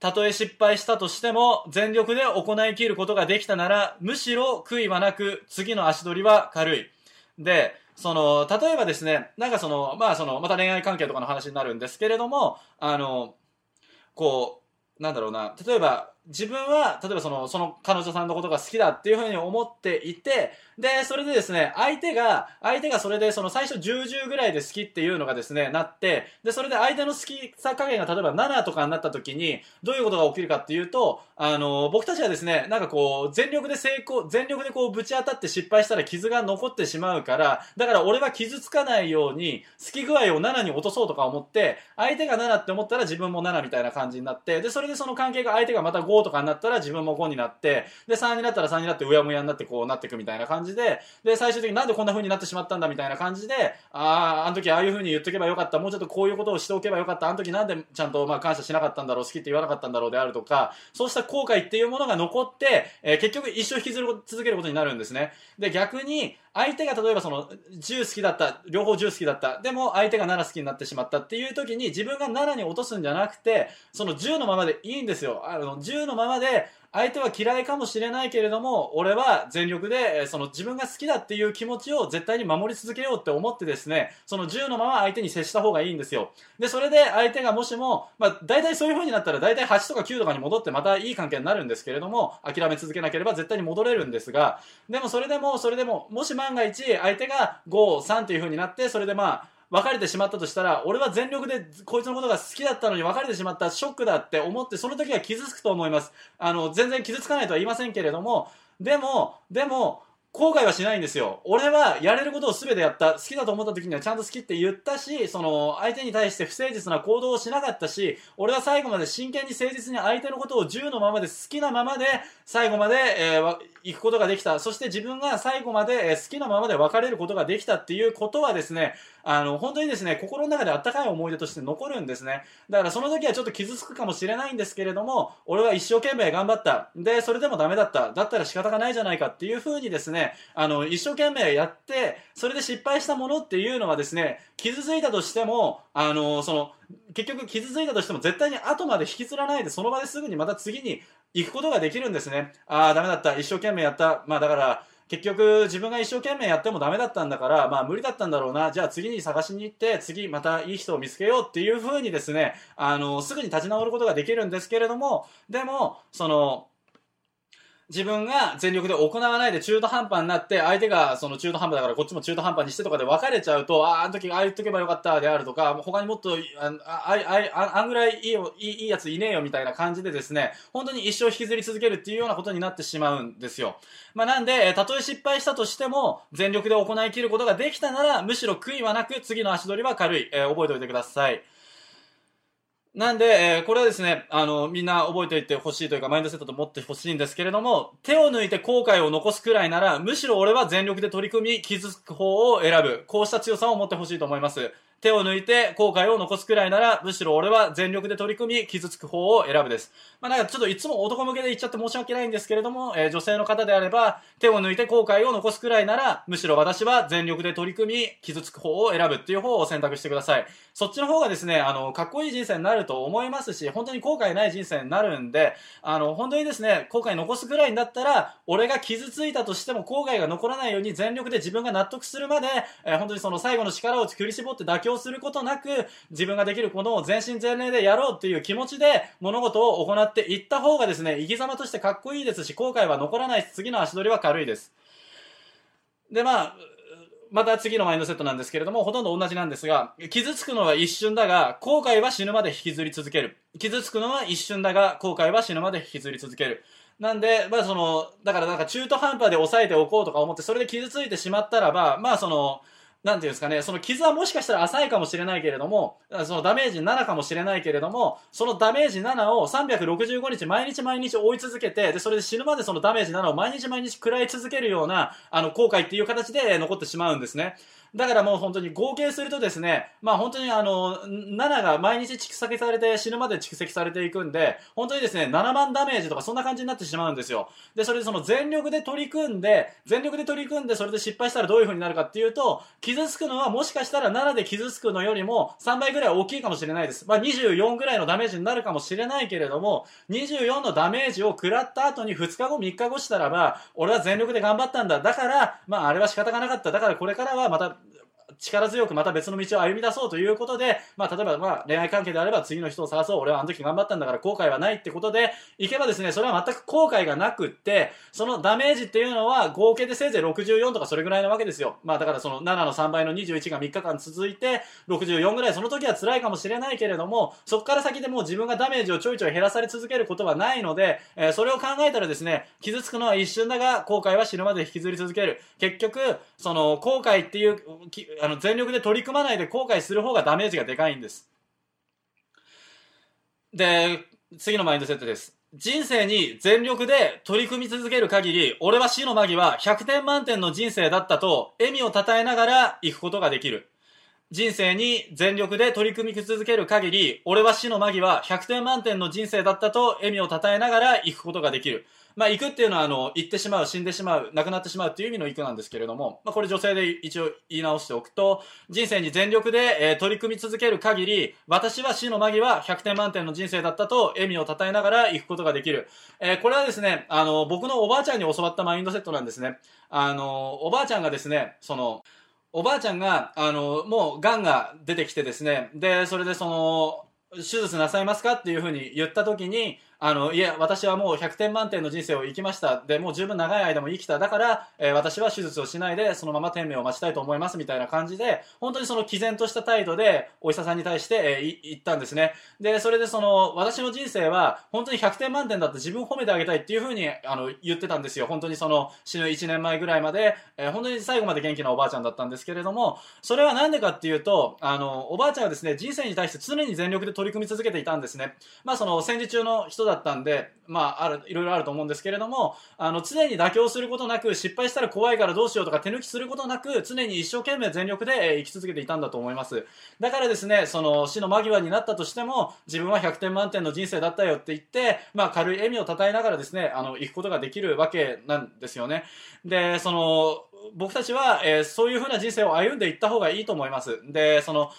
たとえ失敗したとしても、全力で行い切ることができたなら、むしろ悔いはなく、次の足取りは軽い。で、その、例えばですね、なんかその、まあその、また恋愛関係とかの話になるんですけれども、あの、こう、なんだろうな、例えば、自分は、例えばその、その彼女さんのことが好きだっていうふうに思っていて、で、それでですね、相手が、相手がそれでその最初10、10ぐらいで好きっていうのがですね、なって、で、それで相手の好きさ加減が例えば7とかになった時に、どういうことが起きるかっていうと、あの、僕たちはですね、なんかこう、全力で成功、全力でこうぶち当たって失敗したら傷が残ってしまうから、だから俺は傷つかないように、好き具合を7に落とそうとか思って、相手が7って思ったら自分も7みたいな感じになって、で、それでその関係が相手がまた5とかになったら自分も5になって、で、3になったら3になってうやむやになってこうなっていくみたいな感じで、で、最終的になんでこんな風になってしまったんだみたいな感じで、ああ、あの時ああいう風に言っとけばよかった、もうちょっとこういうことをしておけばよかった、あの時なんでちゃんとまあ感謝しなかったんだろう、好きって言わなかったんだろうであるとか、そうした後悔っていうものが残って、えー、結局一生引きずる続けることになるんですね。で、逆に、相手が例えばその、10好きだった、両方10好きだった、でも相手が7好きになってしまったっていう時に自分が7に落とすんじゃなくて、その10のままでいいんですよ。あの、10のままで、相手は嫌いかもしれないけれども、俺は全力で、その自分が好きだっていう気持ちを絶対に守り続けようって思ってですね、その10のまま相手に接した方がいいんですよ。で、それで相手がもしも、まあ、大体そういう風になったら大体8とか9とかに戻ってまたいい関係になるんですけれども、諦め続けなければ絶対に戻れるんですが、でもそれでも、それでも、もし万が一相手が5、3という風になって、それでまあ、別れてしまったとしたら、俺は全力でこいつのことが好きだったのに別れてしまった、ショックだって思って、その時は傷つくと思います。あの、全然傷つかないとは言いませんけれども、でも、でも、後悔はしないんですよ。俺はやれることを全てやった。好きだと思った時にはちゃんと好きって言ったし、その、相手に対して不誠実な行動をしなかったし、俺は最後まで真剣に誠実に相手のことを10のままで好きなままで、最後まで、えー、行くことができた。そして自分が最後まで、え好きなままで別れることができたっていうことはですね、あの、本当にですね、心の中であったかい思い出として残るんですね。だからその時はちょっと傷つくかもしれないんですけれども、俺は一生懸命頑張った。で、それでもダメだった。だったら仕方がないじゃないかっていう風にですね、あの、一生懸命やって、それで失敗したものっていうのはですね、傷ついたとしても、あの、その、結局傷ついたとしても絶対に後まで引きずらないで、その場ですぐにまた次に行くことができるんですね。ああ、ダメだった。一生懸命やった。まあだから、結局自分が一生懸命やってもダメだったんだから、まあ無理だったんだろうな。じゃあ次に探しに行って、次またいい人を見つけようっていう風にですね、あの、すぐに立ち直ることができるんですけれども、でも、その、自分が全力で行わないで中途半端になって、相手がその中途半端だからこっちも中途半端にしてとかで別れちゃうと、ああ、あの時ああ言っとけばよかったであるとか、他にもっと、ああああんぐらいいいよいいいいやついねえよみたいな感じでですね、本当に一生引きずり続けるっていうようなことになってしまうんですよ。まあなんで、たとえ失敗したとしても、全力で行い切ることができたなら、むしろ悔いはなく、次の足取りは軽い。えー、覚えておいてください。なんで、えー、これはですね、あの、みんな覚えておいてほしいというか、マインドセットと思ってほしいんですけれども、手を抜いて後悔を残すくらいなら、むしろ俺は全力で取り組み、傷つく方を選ぶ。こうした強さを持ってほしいと思います。手を抜いて後悔を残すくらいなら、むしろ俺は全力で取り組み、傷つく方を選ぶです。まあなんかちょっといつも男向けで言っちゃって申し訳ないんですけれども、えー、女性の方であれば、手を抜いて後悔を残すくらいなら、むしろ私は全力で取り組み、傷つく方を選ぶっていう方を選択してください。そっちの方がですね、あの、かっこいい人生になると思いますし、本当に後悔ない人生になるんで、あの、本当にですね、後悔残すくらいんだったら、俺が傷ついたとしても後悔が残らないように全力で自分が納得するまで、えー、本当にその最後の力を振り絞って妥協することなく、自分ができることを全身全霊でやろうっていう気持ちで物事を行っていった方がですね、生き様としてかっこいいですし、後悔は残らないし、次の足取りは軽いです。で、まあ、また次のマインドセットなんですけれども、ほとんど同じなんですが、傷つくのは一瞬だが、後悔は死ぬまで引きずり続ける。傷つくのは一瞬だが、後悔は死ぬまで引きずり続ける。なんで、まあその、だからなんか中途半端で抑えておこうとか思って、それで傷ついてしまったらば、まあその、なんていうんですかね、その傷はもしかしたら浅いかもしれないけれども、そのダメージ7かもしれないけれども、そのダメージ7を365日毎日毎日追い続けて、で、それで死ぬまでそのダメージ7を毎日毎日食らい続けるような、あの、後悔っていう形で残ってしまうんですね。だからもう本当に合計するとですね、まあ本当にあの、7が毎日蓄積されて死ぬまで蓄積されていくんで、本当にですね、7万ダメージとかそんな感じになってしまうんですよ。で、それでその全力で取り組んで、全力で取り組んでそれで失敗したらどういう風になるかっていうと、傷つくのはもしかしたら7で傷つくのよりも3倍ぐらい大きいかもしれないです。まあ24ぐらいのダメージになるかもしれないけれども、24のダメージを食らった後に2日後3日後したらば、俺は全力で頑張ったんだ。だから、まああれは仕方がなかった。だからこれからはまた力強くまた別の道を歩み出そうということで、まあ、例えば、まあ、恋愛関係であれば次の人を探そう。俺はあの時頑張ったんだから後悔はないってことで、いけばですね、それは全く後悔がなくって、そのダメージっていうのは合計でせいぜい64とかそれぐらいなわけですよ。まあ、だからその7の3倍の21が3日間続いて、64ぐらいその時は辛いかもしれないけれども、そこから先でもう自分がダメージをちょいちょい減らされ続けることはないので、えー、それを考えたらですね、傷つくのは一瞬だが、後悔は死ぬまで引きずり続ける。結局、その後悔っていう、あの全力で取り組まないで後悔する方がダメージがでかいんです。で、次のマインドセットです。人生に全力で取り組み続ける限り、俺は死の間際100点満点の人生だったと、笑みを称えながら行くことができる。人生に全力で取り組み続ける限り、俺は死の間際100点満点の人生だったと笑みを称えながら行くことができる。まあ、行くっていうのは、あの、行ってしまう、死んでしまう、亡くなってしまうっていう意味の行くなんですけれども、まあ、これ女性で一応言い直しておくと、人生に全力で、えー、取り組み続ける限り、私は死の間際、100点満点の人生だったと、笑みを称えながら行くことができる。えー、これはですね、あの、僕のおばあちゃんに教わったマインドセットなんですね。あの、おばあちゃんがですね、その、おばあちゃんが、あの、もう、癌が出てきてですね、で、それでその、手術なさいますかっていうふうに言った時に、あの、いや、私はもう100点満点の人生を生きました。で、もう十分長い間も生きた。だから、えー、私は手術をしないで、そのまま天命を待ちたいと思います。みたいな感じで、本当にその毅然とした態度で、お医者さんに対して、えー、言ったんですね。で、それでその、私の人生は、本当に100点満点だって自分を褒めてあげたいっていうふうに、あの、言ってたんですよ。本当にその、死ぬ1年前ぐらいまで、えー、本当に最後まで元気なおばあちゃんだったんですけれども、それはなんでかっていうと、あの、おばあちゃんはですね、人生に対して常に全力で取り組み続けていたんですね。まあ、その、戦時中の人だだったんで、まあ、ある、いろいろあると思うんですけれども、あの、常に妥協することなく、失敗したら怖いからどうしようとか手抜きすることなく、常に一生懸命全力で、生き続けていたんだと思います。だからですね、その、死の間際になったとしても、自分は100点満点の人生だったよって言って、まあ、軽い笑みをたたえながらですね、あの、行くことができるわけなんですよね。で、その、僕たちは、えー、そういう風な人生を歩んでいった方がいいと思います。で、その、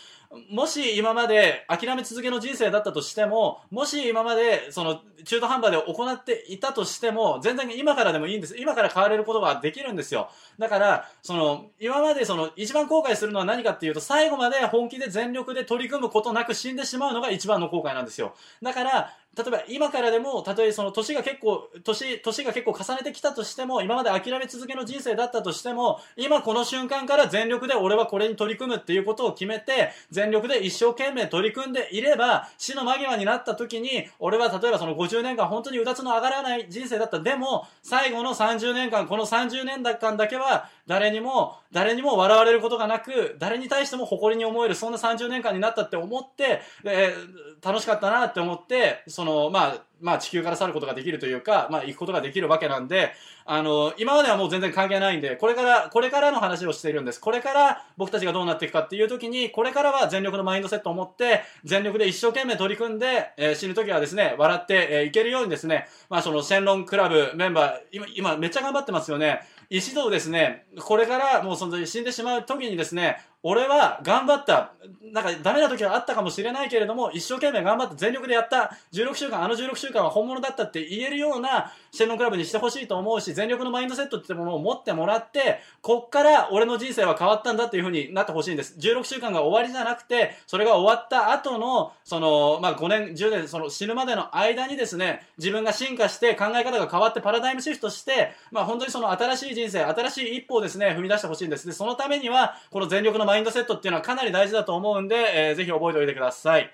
もし今まで諦め続けの人生だったとしても、もし今までその中途半端で行っていたとしても、全然今からでもいいんです。今から変われることができるんですよ。だから、その、今までその一番後悔するのは何かっていうと、最後まで本気で全力で取り組むことなく死んでしまうのが一番の後悔なんですよ。だから、例えば今からでも、たとえその年が結構、年、年が結構重ねてきたとしても、今まで諦め続けの人生だったとしても、今この瞬間から全力で俺はこれに取り組むっていうことを決めて、全力で一生懸命取り組んでいれば、死の間際になった時に、俺は例えばその50年間本当にうだつの上がらない人生だった。でも、最後の30年間、この30年間だけは、誰にも、誰にも笑われることがなく、誰に対しても誇りに思える、そんな30年間になったって思って、えー、楽しかったなって思って、その、まあ、まあ地球から去ることができるというか、まあ行くことができるわけなんで、あの、今まではもう全然関係ないんで、これから、これからの話をしているんです。これから僕たちがどうなっていくかっていう時に、これからは全力のマインドセットを持って、全力で一生懸命取り組んで、えー、死ぬ時はですね、笑って、えー、いけるようにですね、まあその、シェンロンクラブメンバー、今、今めっちゃ頑張ってますよね。一度ですね、これからもうその死んでしまう時にですね、俺は頑張った。なんかダメな時はあったかもしれないけれども、一生懸命頑張って全力でやった。16週間、あの16週間は本物だったって言えるようなシェンロンクラブにしてほしいと思うし、全力のマインドセットってものを持ってもらって、こっから俺の人生は変わったんだっていう風になってほしいんです。16週間が終わりじゃなくて、それが終わった後の、その、まあ、5年、10年、その死ぬまでの間にですね、自分が進化して考え方が変わってパラダイムシフトして、まあ、本当にその新しい人生、新しい一歩をですね、踏み出してほしいんです。で、そのためには、この全力のマインドインドセットっていうのはかなり大事だと思うんで、えー、ぜひ覚えておいてください。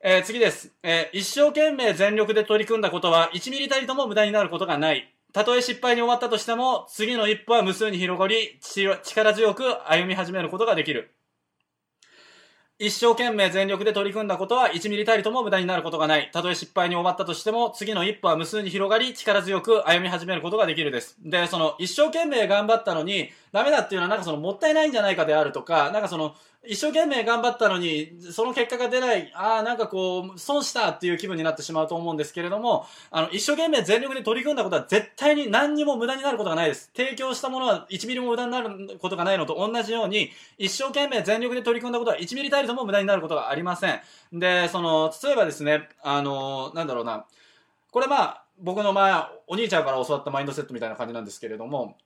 えー、次です。えー、一生懸命全力で取り組んだことは1ミリたりとも無駄になることがない。たとえ失敗に終わったとしても、次の一歩は無数に広がり、力強く歩み始めることができる。一生懸命全力で取り組んだことは1ミリたりとも無駄になることがない。たとえ失敗に終わったとしても、次の一歩は無数に広がり、力強く歩み始めることができるです。で、その、一生懸命頑張ったのに、ダメだっていうのはなんかその、もったいないんじゃないかであるとか、なんかその、一生懸命頑張ったのに、その結果が出ない、ああ、なんかこう、損したっていう気分になってしまうと思うんですけれども、あの、一生懸命全力で取り組んだことは絶対に何にも無駄になることがないです。提供したものは1ミリも無駄になることがないのと同じように、一生懸命全力で取り組んだことは1ミリたりとも無駄になることがありません。で、その、例えばですね、あの、なんだろうな、これまあ、僕の前、お兄ちゃんから教わったマインドセットみたいな感じなんですけれども、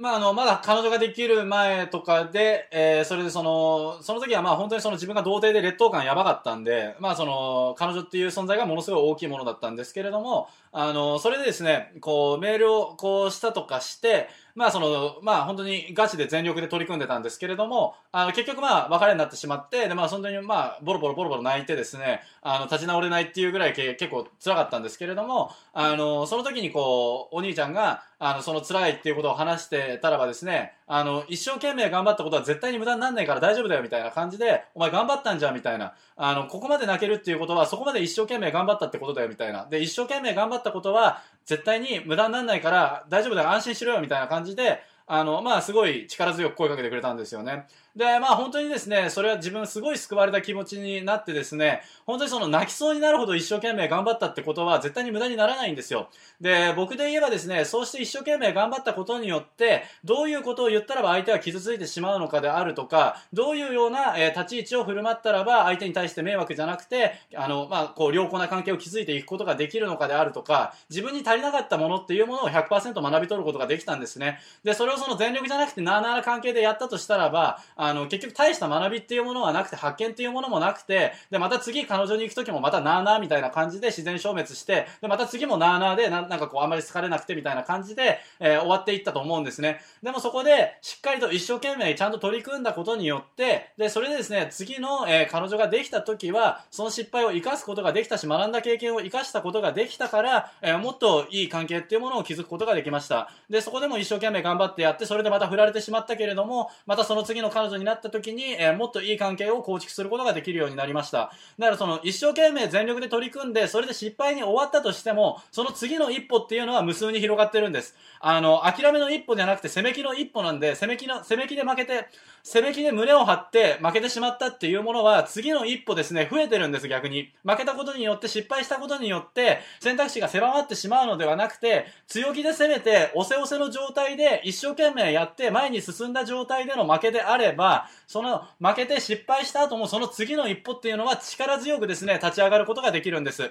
まあ、あの、まだ彼女ができる前とかで、えー、それでその、その時はまあ本当にその自分が童貞で劣等感やばかったんで、まあその、彼女っていう存在がものすごい大きいものだったんですけれども、あの、それでですね、こう、メールをこうしたとかして、まあその、まあ本当にガチで全力で取り組んでたんですけれども、あの結局まあ別れになってしまって、でまあ本当にまあボロボロボロボロ泣いてですね、あの立ち直れないっていうぐらい結構辛かったんですけれども、あの、その時にこう、お兄ちゃんが、あの、その辛いっていうことを話してたらばですね、あの、一生懸命頑張ったことは絶対に無駄になんないから大丈夫だよみたいな感じで、お前頑張ったんじゃんみたいな。あの、ここまで泣けるっていうことはそこまで一生懸命頑張ったってことだよみたいな。で、一生懸命頑張ったことは絶対に無駄になんないから大丈夫だよ安心しろよみたいな感じで、あの、まあ、すごい力強く声かけてくれたんですよね。で、まあ本当にですね、それは自分すごい救われた気持ちになってですね、本当にその泣きそうになるほど一生懸命頑張ったってことは絶対に無駄にならないんですよ。で、僕で言えばですね、そうして一生懸命頑張ったことによって、どういうことを言ったらば相手は傷ついてしまうのかであるとか、どういうような、えー、立ち位置を振る舞ったらば相手に対して迷惑じゃなくて、あの、まあ、こう良好な関係を築いていくことができるのかであるとか、自分に足りなかったものっていうものを100%学び取ることができたんですね。で、それをその全力じゃなくてなあなあな関係でやったとしたらば、あの、結局大した学びっていうものはなくて、発見っていうものもなくて、で、また次彼女に行く時もまたなーなーみたいな感じで自然消滅して、で、また次もなーなーでな、なんかこうあんまり好かれなくてみたいな感じで、えー、終わっていったと思うんですね。でもそこで、しっかりと一生懸命ちゃんと取り組んだことによって、で、それでですね、次の、えー、彼女ができた時は、その失敗を生かすことができたし、学んだ経験を生かしたことができたから、えー、もっといい関係っていうものを築くことができました。で、そこでも一生懸命頑張ってやって、それでまた振られてしまったけれども、またその次の彼女になった時に、えー、もっといい関係を構築することができるようになりました。だからその一生懸命全力で取り組んで、それで失敗に終わったとしても、その次の一歩っていうのは無数に広がってるんです。あの、諦めの一歩じゃなくて攻めきの一歩なんで、攻めきの、攻めきで負けて、攻めきで胸を張って負けてしまったっていうものは、次の一歩ですね、増えてるんです、逆に。負けたことによって、失敗したことによって、選択肢が狭まってしまうのではなくて、強気で攻めて、押せ押せの状態で、一生懸命やって、前に進んだ状態での負けであれば、その、負けて失敗した後も、その次の一歩っていうのは力強くですね、立ち上がることができるんです。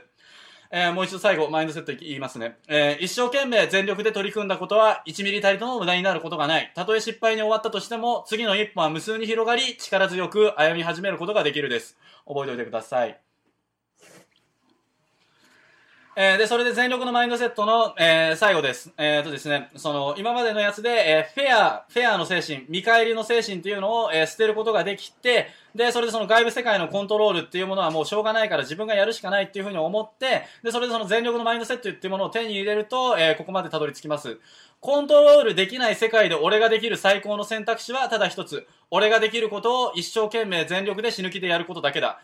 えー、もう一度最後、マインドセット言いますね。えー、一生懸命全力で取り組んだことは、1ミリたりとも無駄になることがない。たとえ失敗に終わったとしても、次の一歩は無数に広がり、力強く歩み始めることができるです。覚えておいてください。えー、で、それで全力のマインドセットの、えー、最後です。えー、とですね、その、今までのやつで、え、フェア、フェアの精神、見返りの精神っていうのを、え、捨てることができて、で、それでその外部世界のコントロールっていうものはもうしょうがないから自分がやるしかないっていうふうに思って、で、それでその全力のマインドセットっていうものを手に入れると、え、ここまでたどり着きます。コントロールできない世界で俺ができる最高の選択肢はただ一つ。俺ができることを一生懸命全力で死ぬ気でやることだけだ。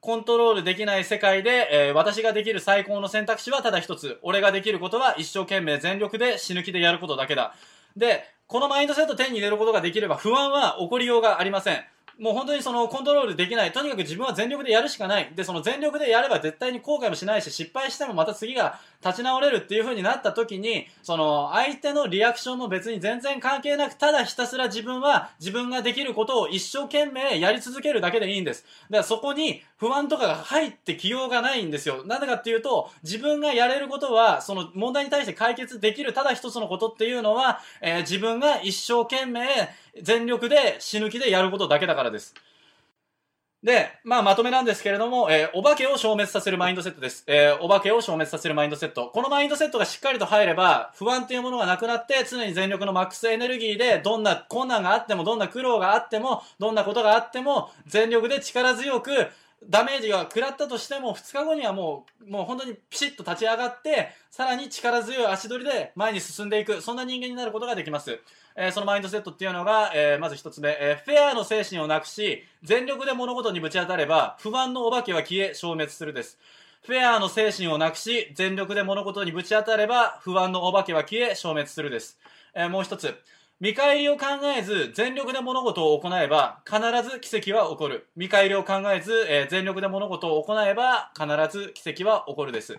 コントロールできない世界で、えー、私ができる最高の選択肢はただ一つ。俺ができることは一生懸命全力で死ぬ気でやることだけだ。で、このマインドセット手に入れることができれば不安は起こりようがありません。もう本当にそのコントロールできない。とにかく自分は全力でやるしかない。で、その全力でやれば絶対に後悔もしないし、失敗してもまた次が立ち直れるっていう風になった時に、その相手のリアクションも別に全然関係なく、ただひたすら自分は自分ができることを一生懸命やり続けるだけでいいんです。だからそこに不安とかが入ってきようがないんですよ。なぜかっていうと、自分がやれることは、その問題に対して解決できるただ一つのことっていうのは、えー、自分が一生懸命全力で死ぬ気でやることだけだからです。で、まあ、まとめなんですけれども、えー、お化けを消滅させるマインドセットです。えー、お化けを消滅させるマインドセット。このマインドセットがしっかりと入れば、不安っていうものがなくなって、常に全力のマックスエネルギーで、どんな困難があっても、どんな苦労があっても、どんなことがあっても、全力で力強く、ダメージが食らったとしても、2日後にはもう、もう本当にピシッと立ち上がって、さらに力強い足取りで前に進んでいく、そんな人間になることができます。えー、そのマインドセットっていうのが、えー、まず一つ目、えー、フェアの精神をなくし、全力で物事にぶち当たれば、不安のお化けは消え、消滅するです。フェアの精神をなくし、全力で物事にぶち当たれば、不安のお化けは消え、消滅するです。え、もう一つ、見返りを考えず、全力で物事を行えば、必ず奇跡は起こる。見返りを考えず、えー、全力で物事を行えば、必ず奇跡は起こるです。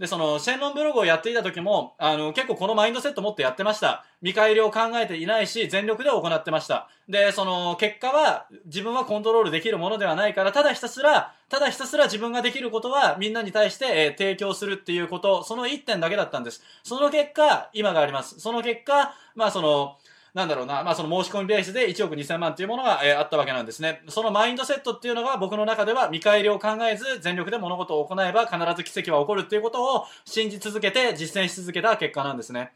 で、その、シェンロンブログをやっていた時も、あの、結構このマインドセット持ってやってました。見返りを考えていないし、全力で行ってました。で、その、結果は、自分はコントロールできるものではないから、ただひたすら、ただひたすら自分ができることは、みんなに対して、えー、提供するっていうこと、その一点だけだったんです。その結果、今があります。その結果、まあその、なんだろうな、まあその申し込みベースで1億2000万というものが、えー、あったわけなんですね。そのマインドセットっていうのが僕の中では見返りを考えず全力で物事を行えば必ず奇跡は起こるっていうことを信じ続けて実践し続けた結果なんですね。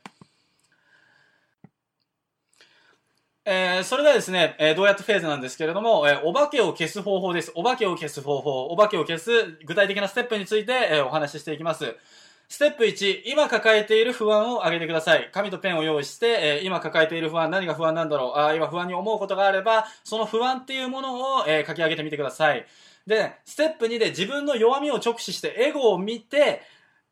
えー、それではですね、えー、どうやってフェーズなんですけれども、えー、お化けを消す方法です。お化けを消す方法、お化けを消す具体的なステップについて、えお話ししていきます。ステップ1、今抱えている不安を挙げてください。紙とペンを用意して、えー、今抱えている不安、何が不安なんだろう、あ今不安に思うことがあれば、その不安っていうものを、えー、書き上げてみてください。で、ステップ2で自分の弱みを直視して、エゴを見て、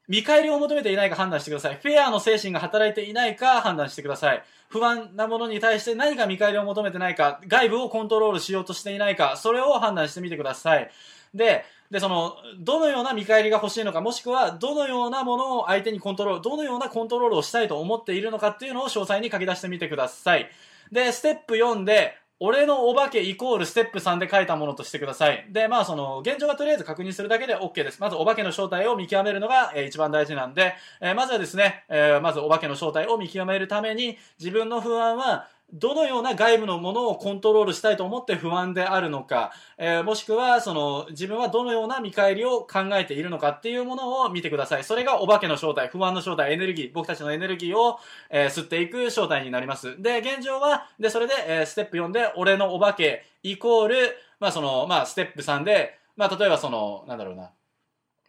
見返りを求めていないか判断してください。フェアの精神が働いていないか判断してください。不安なものに対して何か見返りを求めてないか、外部をコントロールしようとしていないか、それを判断してみてください。で、で、その、どのような見返りが欲しいのか、もしくは、どのようなものを相手にコントロール、どのようなコントロールをしたいと思っているのかっていうのを詳細に書き出してみてください。で、ステップ4で、俺のお化けイコールステップ3で書いたものとしてください。で、まあその、現状はとりあえず確認するだけで OK です。まずお化けの正体を見極めるのが、えー、一番大事なんで、えー、まずはですね、えー、まずお化けの正体を見極めるために、自分の不安は、どのような外部のものをコントロールしたいと思って不安であるのか、えー、もしくは、その、自分はどのような見返りを考えているのかっていうものを見てください。それがお化けの正体、不安の正体、エネルギー、僕たちのエネルギーを、えー、吸っていく正体になります。で、現状は、で、それで、えー、ステップ4で、俺のお化けイコール、まあその、まあステップ3で、まあ例えばその、なんだろうな、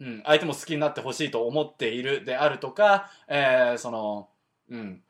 うん、相手も好きになってほしいと思っているであるとか、えー、その、うん、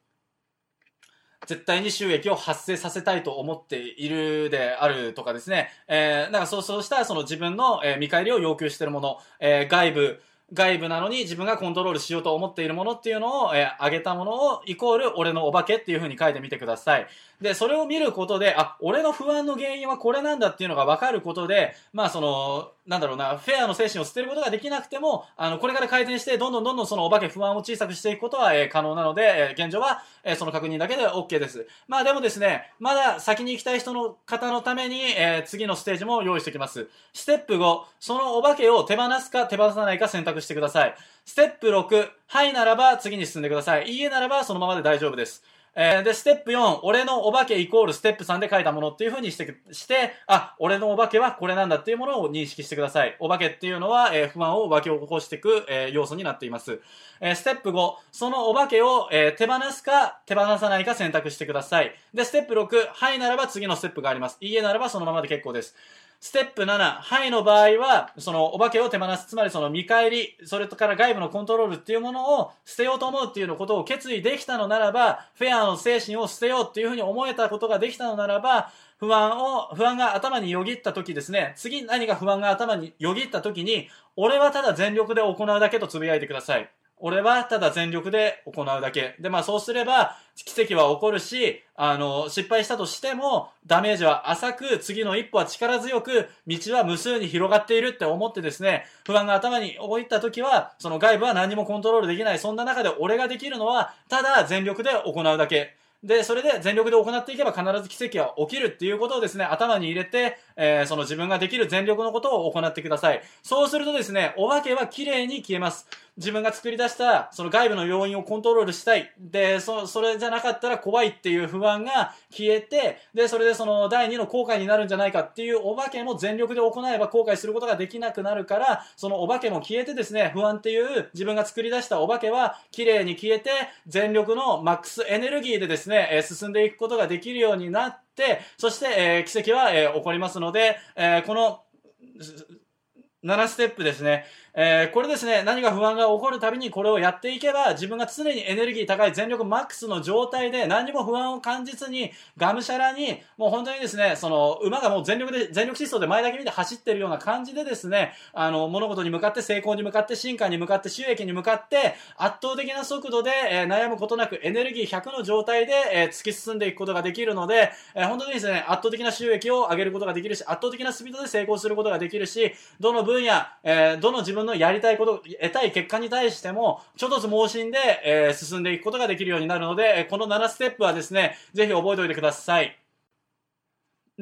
絶対に収益を発生させたいと思っているであるとかですね。えー、なんかそう、そうしたその自分の、えー、見返りを要求しているもの、えー、外部、外部なのに自分がコントロールしようと思っているものっていうのを、えー、上げたものをイコール俺のお化けっていう風に書いてみてください。で、それを見ることで、あ、俺の不安の原因はこれなんだっていうのが分かることで、まあその、なんだろうな、フェアの精神を捨てることができなくても、あの、これから改善して、どんどんどんどんそのお化け不安を小さくしていくことは、えー、可能なので、えー、現状は、えー、その確認だけで OK です。まあでもですね、まだ先に行きたい人の方のために、えー、次のステージも用意しておきます。ステップ5、そのお化けを手放すか手放さないか選択してください。ステップ6、はいならば次に進んでください。いいえならばそのままで大丈夫です。えー、で、ステップ4、俺のお化けイコールステップ3で書いたものっていう風にして、して、あ、俺のお化けはこれなんだっていうものを認識してください。お化けっていうのは、えー、不安を湧き起こしていく、えー、要素になっています。えー、ステップ5、そのお化けを、えー、手放すか手放さないか選択してください。で、ステップ6、はいならば次のステップがあります。いいえならばそのままで結構です。ステップ7、はいの場合は、そのお化けを手放す、つまりその見返り、それから外部のコントロールっていうものを捨てようと思うっていうのことを決意できたのならば、フェアの精神を捨てようっていうふうに思えたことができたのならば、不安を、不安が頭によぎった時ですね、次何か不安が頭によぎった時に、俺はただ全力で行うだけと呟いてください。俺はただ全力で行うだけ。で、まあそうすれば、奇跡は起こるし、あの、失敗したとしても、ダメージは浅く、次の一歩は力強く、道は無数に広がっているって思ってですね、不安が頭に置いた時は、その外部は何もコントロールできない。そんな中で俺ができるのは、ただ全力で行うだけ。で、それで全力で行っていけば必ず奇跡は起きるっていうことをですね、頭に入れて、えー、その自分ができる全力のことを行ってください。そうするとですね、お化けは綺麗に消えます。自分が作り出したその外部の要因をコントロールしたい。で、そ、それじゃなかったら怖いっていう不安が消えて、で、それでその第2の後悔になるんじゃないかっていうお化けも全力で行えば後悔することができなくなるから、そのお化けも消えてですね、不安っていう自分が作り出したお化けは綺麗に消えて、全力のマックスエネルギーでですね、え進んでいくことができるようになって、そして、えー、奇跡は、えー、起こりますので、えー、この、7ステップですね。えー、これですね、何か不安が起こるたびにこれをやっていけば、自分が常にエネルギー高い全力マックスの状態で何にも不安を感じずに、がむしゃらに、もう本当にですね、その、馬がもう全力で、全力疾走で前だけ見て走ってるような感じでですね、あの、物事に向かって成功に向かって進化に向かって収益に向かって、圧倒的な速度で、えー、悩むことなくエネルギー100の状態で、えー、突き進んでいくことができるので、えー、本当にですね、圧倒的な収益を上げることができるし、圧倒的なスピードで成功することができるし、どの分野、え、どの自分のやりたいこと、得たい結果に対しても、ちょっとずつ盲信で、えー、進んでいくことができるようになるので、この7ステップはですね、ぜひ覚えておいてください。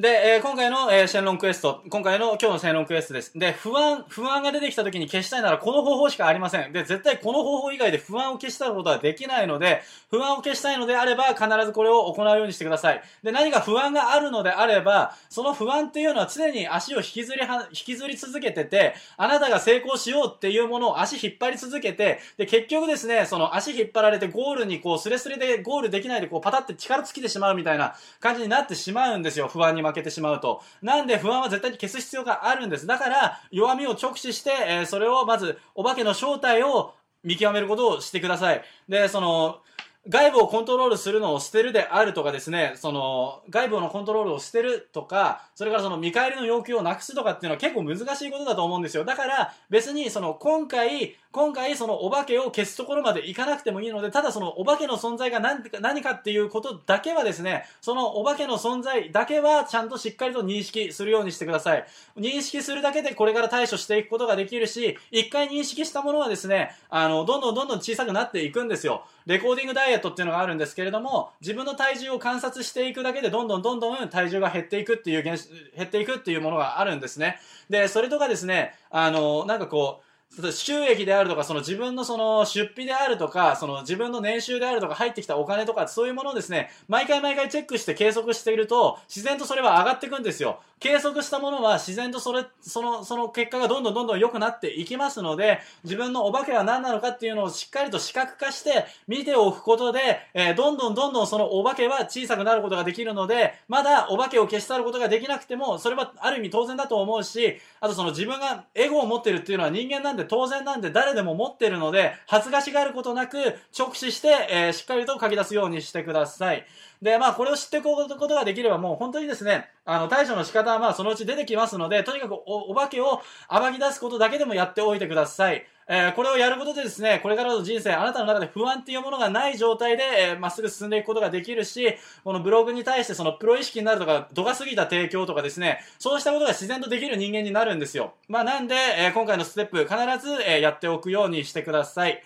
で、えー、今回の、えー、シェンロンクエスト、今回の今日のシェンロンクエストです。で、不安、不安が出てきた時に消したいならこの方法しかありません。で、絶対この方法以外で不安を消したことはできないので、不安を消したいのであれば必ずこれを行うようにしてください。で、何か不安があるのであれば、その不安っていうのは常に足を引きずりは、引きずり続けてて、あなたが成功しようっていうものを足引っ張り続けて、で、結局ですね、その足引っ張られてゴールにこうスレスレでゴールできないでこうパタって力尽きてしまうみたいな感じになってしまうんですよ。不安に負けてしまうと。なんで不安は絶対に消す必要があるんです。だから、弱みを直視して、えー、それをまず、お化けの正体を見極めることをしてください。で、その、外部をコントロールするのを捨てるであるとかですね、その、外部のコントロールを捨てるとか、それからその見返りの要求をなくすとかっていうのは結構難しいことだと思うんですよ。だから別にその今回、今回そのお化けを消すところまでいかなくてもいいので、ただそのお化けの存在が何か何かっていうことだけはですね、そのお化けの存在だけはちゃんとしっかりと認識するようにしてください。認識するだけでこれから対処していくことができるし、一回認識したものはですね、あの、どんどんどんどん小さくなっていくんですよ。レコーディングダイエットっていうのがあるんですけれども、自分の体重を観察していくだけでどんどんどんどん体重が減っていくっていう、減っていくっていうものがあるんですね。で、それとかですね、あの、なんかこう、収益であるとか、その自分のその出費であるとか、その自分の年収であるとか、入ってきたお金とか、そういうものをですね、毎回毎回チェックして計測していると、自然とそれは上がっていくんですよ。計測したものは自然とそれ、その、その結果がどんどんどんどん良くなっていきますので、自分のお化けは何なのかっていうのをしっかりと視覚化して見ておくことで、えー、どんどんどんどんそのお化けは小さくなることができるので、まだお化けを消し去ることができなくても、それはある意味当然だと思うし、あとその自分がエゴを持ってるっていうのは人間なんで当然なんで誰でも持ってるので、恥ずかしがることなく直視して、えー、しっかりと書き出すようにしてください。で、まあ、これを知っていくことができれば、もう本当にですね、あの、対処の仕方はまあ、そのうち出てきますので、とにかくお、お化けを暴き出すことだけでもやっておいてください。えー、これをやることでですね、これからの人生、あなたの中で不安っていうものがない状態で、えー、まっすぐ進んでいくことができるし、このブログに対してそのプロ意識になるとか、度が過ぎた提供とかですね、そうしたことが自然とできる人間になるんですよ。まあ、なんで、えー、今回のステップ、必ず、えー、やっておくようにしてください。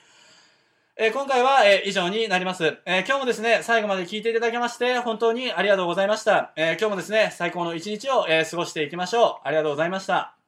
えー、今回は、えー、以上になります。えー、今日もですね、最後まで聞いていただきまして、本当にありがとうございました。え今日もですね、最高の一日を、え過ごしていきましょう。ありがとうございました。